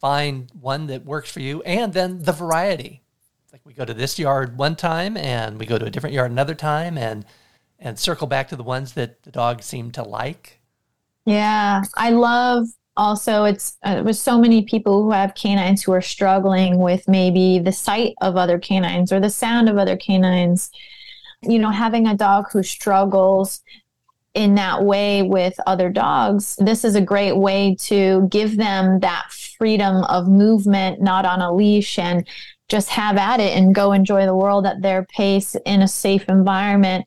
find one that works for you and then the variety. Like we go to this yard one time and we go to a different yard another time and and circle back to the ones that the dogs seem to like. Yeah. I love also it's uh, with so many people who have canines who are struggling with maybe the sight of other canines or the sound of other canines you know having a dog who struggles in that way with other dogs this is a great way to give them that freedom of movement not on a leash and just have at it and go enjoy the world at their pace in a safe environment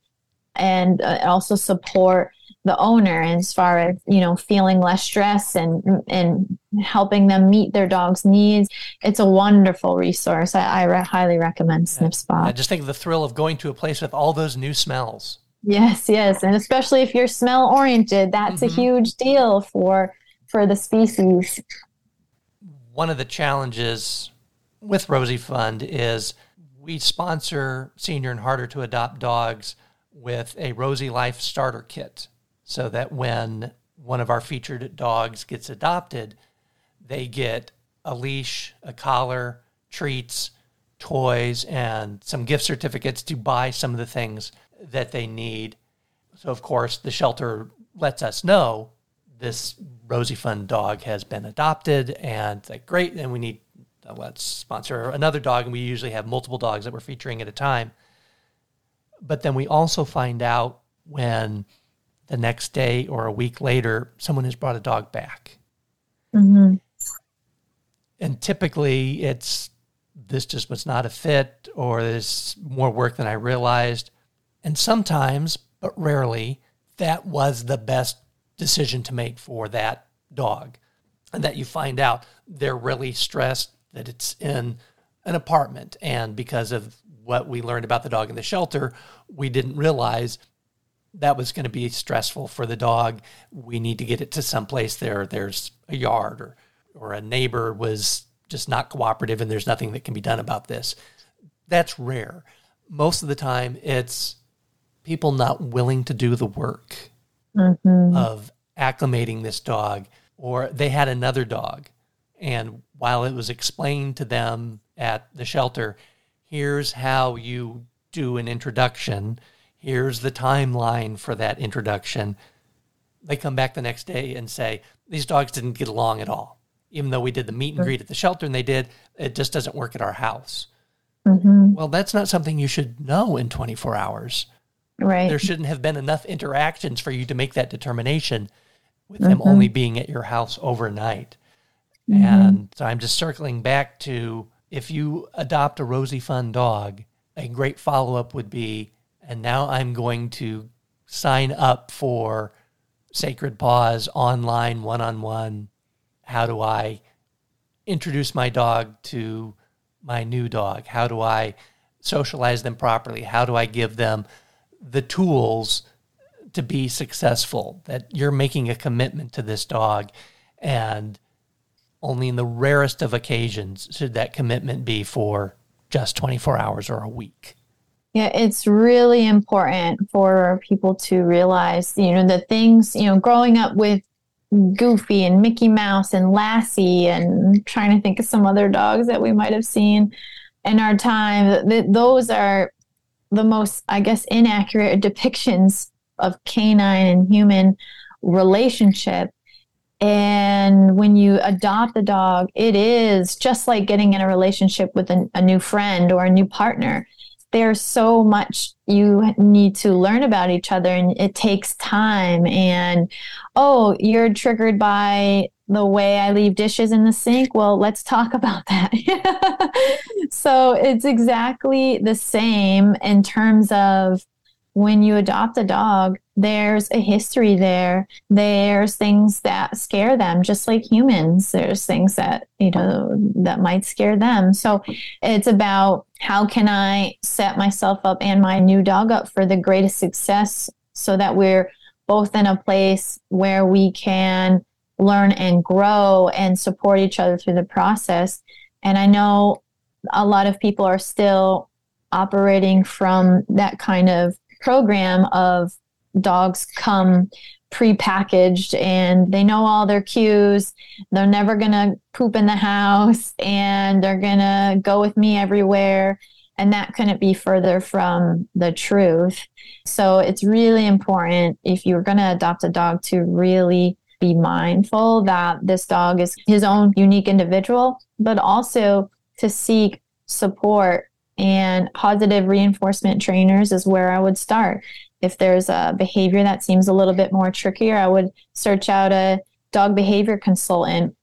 and uh, also support the owner as far as you know feeling less stress and and helping them meet their dog's needs. It's a wonderful resource. I, I re- highly recommend sniff spot. I just think of the thrill of going to a place with all those new smells. Yes yes. And especially if you're smell oriented that's mm-hmm. a huge deal for for the species. One of the challenges with rosie fund is we sponsor senior and harder to adopt dogs with a rosie life starter kit so that when one of our featured dogs gets adopted, they get a leash, a collar, treats, toys, and some gift certificates to buy some of the things that they need. So, of course, the shelter lets us know this Rosie Fund dog has been adopted, and like, great, and we need, uh, let's sponsor another dog. And we usually have multiple dogs that we're featuring at a time. But then we also find out when the next day or a week later, someone has brought a dog back. Mm-hmm. And typically it's this just was not a fit or there's more work than I realized. And sometimes, but rarely, that was the best decision to make for that dog. And that you find out they're really stressed that it's in an apartment. And because of what we learned about the dog in the shelter, we didn't realize that was going to be stressful for the dog. We need to get it to someplace there. There's a yard or, or a neighbor was just not cooperative and there's nothing that can be done about this. That's rare. Most of the time, it's people not willing to do the work mm-hmm. of acclimating this dog, or they had another dog. And while it was explained to them at the shelter, here's how you do an introduction here's the timeline for that introduction. They come back the next day and say, these dogs didn't get along at all. Even though we did the meet and greet at the shelter and they did, it just doesn't work at our house. Mm-hmm. Well, that's not something you should know in 24 hours. Right. There shouldn't have been enough interactions for you to make that determination with them mm-hmm. only being at your house overnight. Mm-hmm. And so I'm just circling back to if you adopt a Rosie Fund dog, a great follow up would be, and now I'm going to sign up for Sacred Paws online one on one. How do I introduce my dog to my new dog? How do I socialize them properly? How do I give them the tools to be successful? That you're making a commitment to this dog, and only in the rarest of occasions should that commitment be for just 24 hours or a week. Yeah, it's really important for people to realize, you know, the things, you know, growing up with Goofy and Mickey Mouse and Lassie and trying to think of some other dogs that we might have seen in our time. Th- those are the most, I guess, inaccurate depictions of canine and human relationship. And when you adopt a dog, it is just like getting in a relationship with a new friend or a new partner there's so much you need to learn about each other and it takes time. And oh you're triggered by the way I leave dishes in the sink. Well let's talk about that. So it's exactly the same in terms of when you adopt a dog, there's a history there. There's things that scare them, just like humans. There's things that, you know, that might scare them. So it's about how can I set myself up and my new dog up for the greatest success so that we're both in a place where we can learn and grow and support each other through the process. And I know a lot of people are still operating from that kind of program of dogs come pre-packaged and they know all their cues. They're never going to poop in the house and they're going to go with me everywhere. And that couldn't be further from the truth. So it's really important if you're going to adopt a dog to really be mindful that this dog is his own unique individual but also to seek support and positive reinforcement trainers is where I would start. If there's a behavior that seems a little bit more trickier, I would search out a dog behavior consultant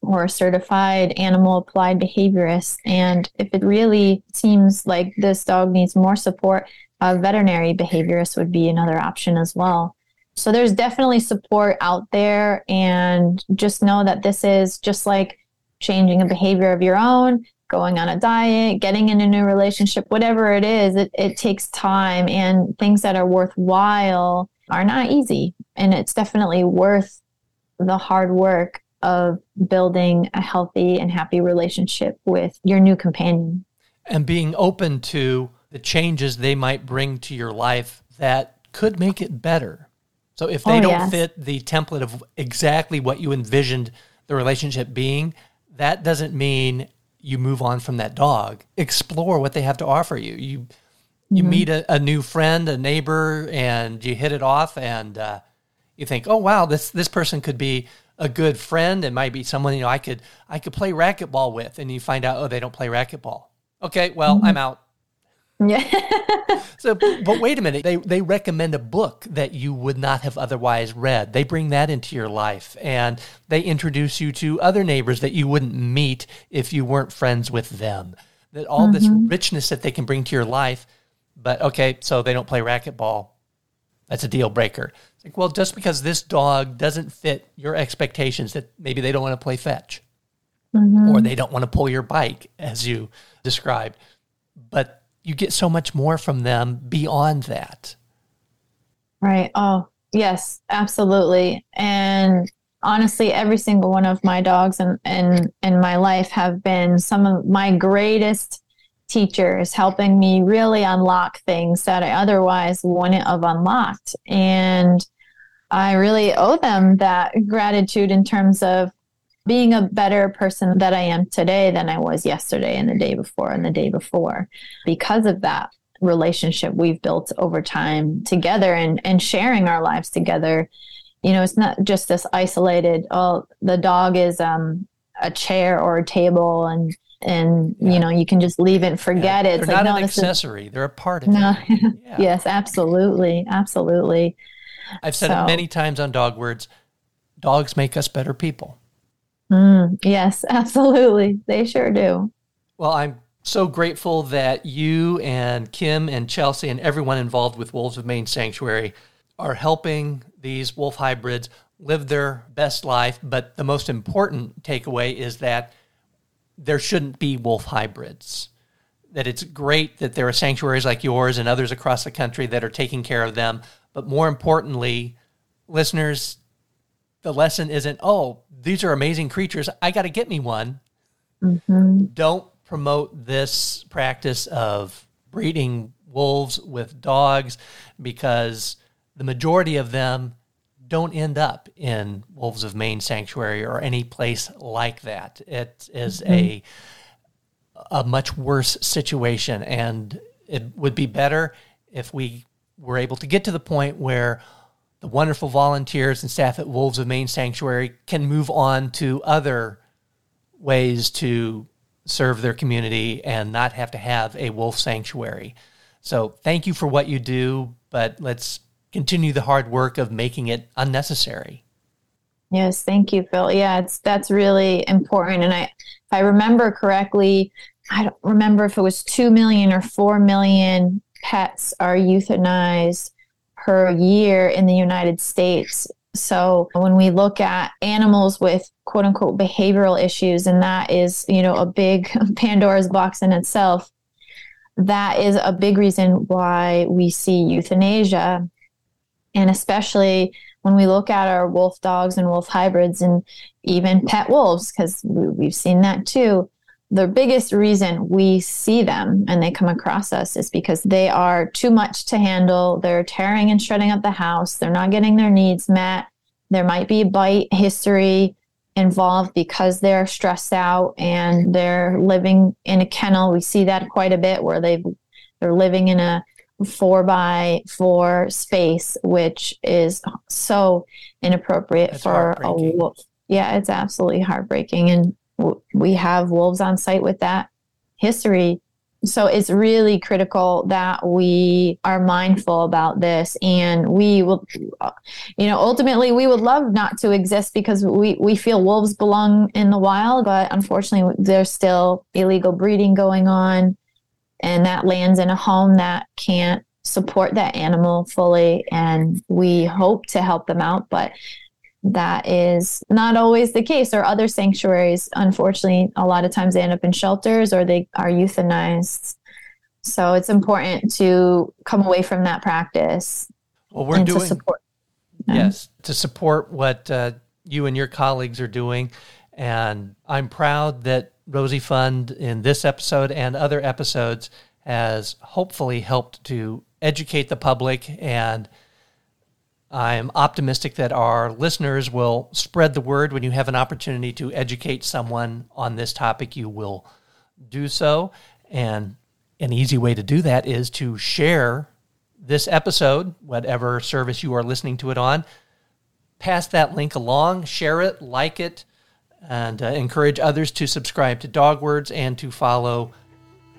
or a certified animal applied behaviorist. And if it really seems like this dog needs more support, a veterinary behaviorist would be another option as well. So there's definitely support out there. And just know that this is just like changing a behavior of your own going on a diet, getting in a new relationship, whatever it is, it, it takes time and things that are worthwhile are not easy. And it's definitely worth the hard work of building a healthy and happy relationship with your new companion. And being open to the changes they might bring to your life that could make it better. So if they oh, don't yes. fit the template of exactly what you envisioned the relationship being, that doesn't mean you move on from that dog. Explore what they have to offer you. You you mm-hmm. meet a, a, new friend, a neighbor, and you hit it off, and uh, you think, oh wow, this this person could be a good friend. It might be someone you know I could I could play racquetball with, and you find out, oh, they don't play racquetball. Okay, well, mm-hmm. I'm out. Yeah. so, but wait a minute. They they recommend a book that you would not have otherwise read. They bring that into your life, and they introduce you to other neighbors that you wouldn't meet if you weren't friends with them. That all mm-hmm. this richness that they can bring to your life. But okay, so they don't play racquetball. That's a deal breaker. It's like, well, just because this dog doesn't fit your expectations, that maybe they don't want to play fetch, mm-hmm. or they don't want to pull your bike, as you described. You get so much more from them beyond that. Right. Oh, yes, absolutely. And honestly, every single one of my dogs in, in, in my life have been some of my greatest teachers, helping me really unlock things that I otherwise wouldn't have unlocked. And I really owe them that gratitude in terms of being a better person that I am today than I was yesterday and the day before and the day before because of that relationship we've built over time together and, and sharing our lives together. You know, it's not just this isolated, oh, the dog is um, a chair or a table and and yeah. you know you can just leave it and forget yeah. it. They're it's not like, an accessory; is, they're a part of no, it. Yeah. yes, absolutely, absolutely. I've said so. it many times on Dog Words. Dogs make us better people. Mm, yes, absolutely, they sure do. Well, I'm so grateful that you and Kim and Chelsea and everyone involved with Wolves of Maine Sanctuary are helping these wolf hybrids live their best life. But the most important takeaway is that there shouldn't be wolf hybrids. That it's great that there are sanctuaries like yours and others across the country that are taking care of them. But more importantly, listeners, the lesson isn't, oh, these are amazing creatures. I got to get me one. Mm-hmm. Don't promote this practice of breeding wolves with dogs because the majority of them don't end up in Wolves of Maine Sanctuary or any place like that. It is mm-hmm. a a much worse situation, and it would be better if we were able to get to the point where the wonderful volunteers and staff at Wolves of Maine Sanctuary can move on to other ways to serve their community and not have to have a wolf sanctuary. So, thank you for what you do, but let's continue the hard work of making it unnecessary. Yes, thank you, Phil. Yeah, it's that's really important. And I, if I remember correctly, I don't remember if it was two million or four million pets are euthanized per year in the United States. So when we look at animals with quote unquote behavioral issues, and that is, you know, a big Pandora's box in itself, that is a big reason why we see euthanasia and especially when we look at our wolf dogs and wolf hybrids and even pet wolves, because we've seen that too, the biggest reason we see them and they come across us is because they are too much to handle. They're tearing and shredding up the house. They're not getting their needs met. There might be bite history involved because they're stressed out and they're living in a kennel. We see that quite a bit where they've they're living in a four by four space, which is so inappropriate That's for a wolf. Yeah, it's absolutely heartbreaking. And we have wolves on site with that history. So it's really critical that we are mindful about this and we will, you know, ultimately we would love not to exist because we, we feel wolves belong in the wild, but unfortunately there's still illegal breeding going on and that lands in a home that can't support that animal fully and we hope to help them out but that is not always the case or other sanctuaries unfortunately a lot of times they end up in shelters or they are euthanized. So it's important to come away from that practice well we're doing to support yes to support what uh, you and your colleagues are doing. And i'm proud that Rosie Fund in this episode and other episodes has hopefully helped to educate the public and I'm optimistic that our listeners will spread the word. When you have an opportunity to educate someone on this topic you will do so. And an easy way to do that is to share this episode whatever service you are listening to it on. Pass that link along share it like it and uh, encourage others to subscribe to Dog Words and to follow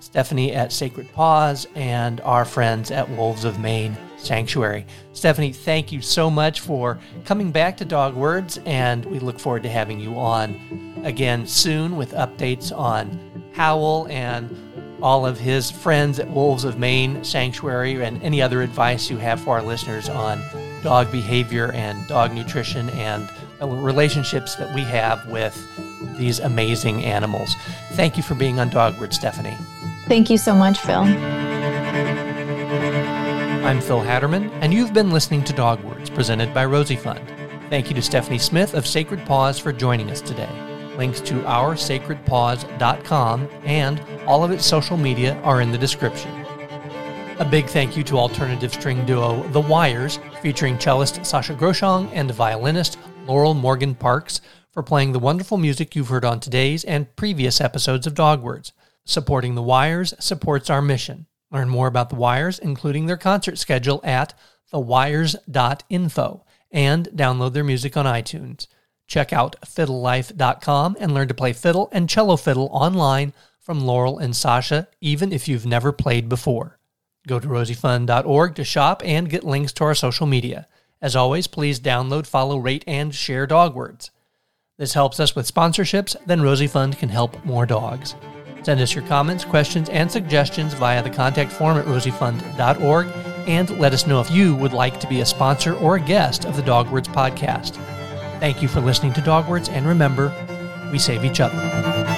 Stephanie at Sacred Paws and our friends at Wolves of Maine Sanctuary. Stephanie, thank you so much for coming back to Dog Words, and we look forward to having you on again soon with updates on Howl and all of his friends at Wolves of Maine Sanctuary and any other advice you have for our listeners on dog behavior and dog nutrition and relationships that we have with these amazing animals. Thank you for being on Dogword, Stephanie. Thank you so much, Phil. I'm Phil Hatterman, and you've been listening to Dog Words presented by Rosie Fund. Thank you to Stephanie Smith of Sacred Paws for joining us today. Links to oursacredpaws.com and all of its social media are in the description. A big thank you to alternative string duo The Wires, featuring cellist Sascha Groshang and violinist Laurel Morgan Parks, for playing the wonderful music you've heard on today's and previous episodes of Dog Words. Supporting The Wires supports our mission. Learn more about The Wires, including their concert schedule, at thewires.info and download their music on iTunes. Check out fiddlelife.com and learn to play fiddle and cello fiddle online from Laurel and Sascha, even if you've never played before. Go to rosiefund.org to shop and get links to our social media. As always, please download, follow, rate, and share Dog Words. This helps us with sponsorships, then Rosie Fund can help more dogs. Send us your comments, questions, and suggestions via the contact form at rosiefund.org and let us know if you would like to be a sponsor or a guest of the Dog Words podcast. Thank you for listening to Dog Words, and remember, we save each other.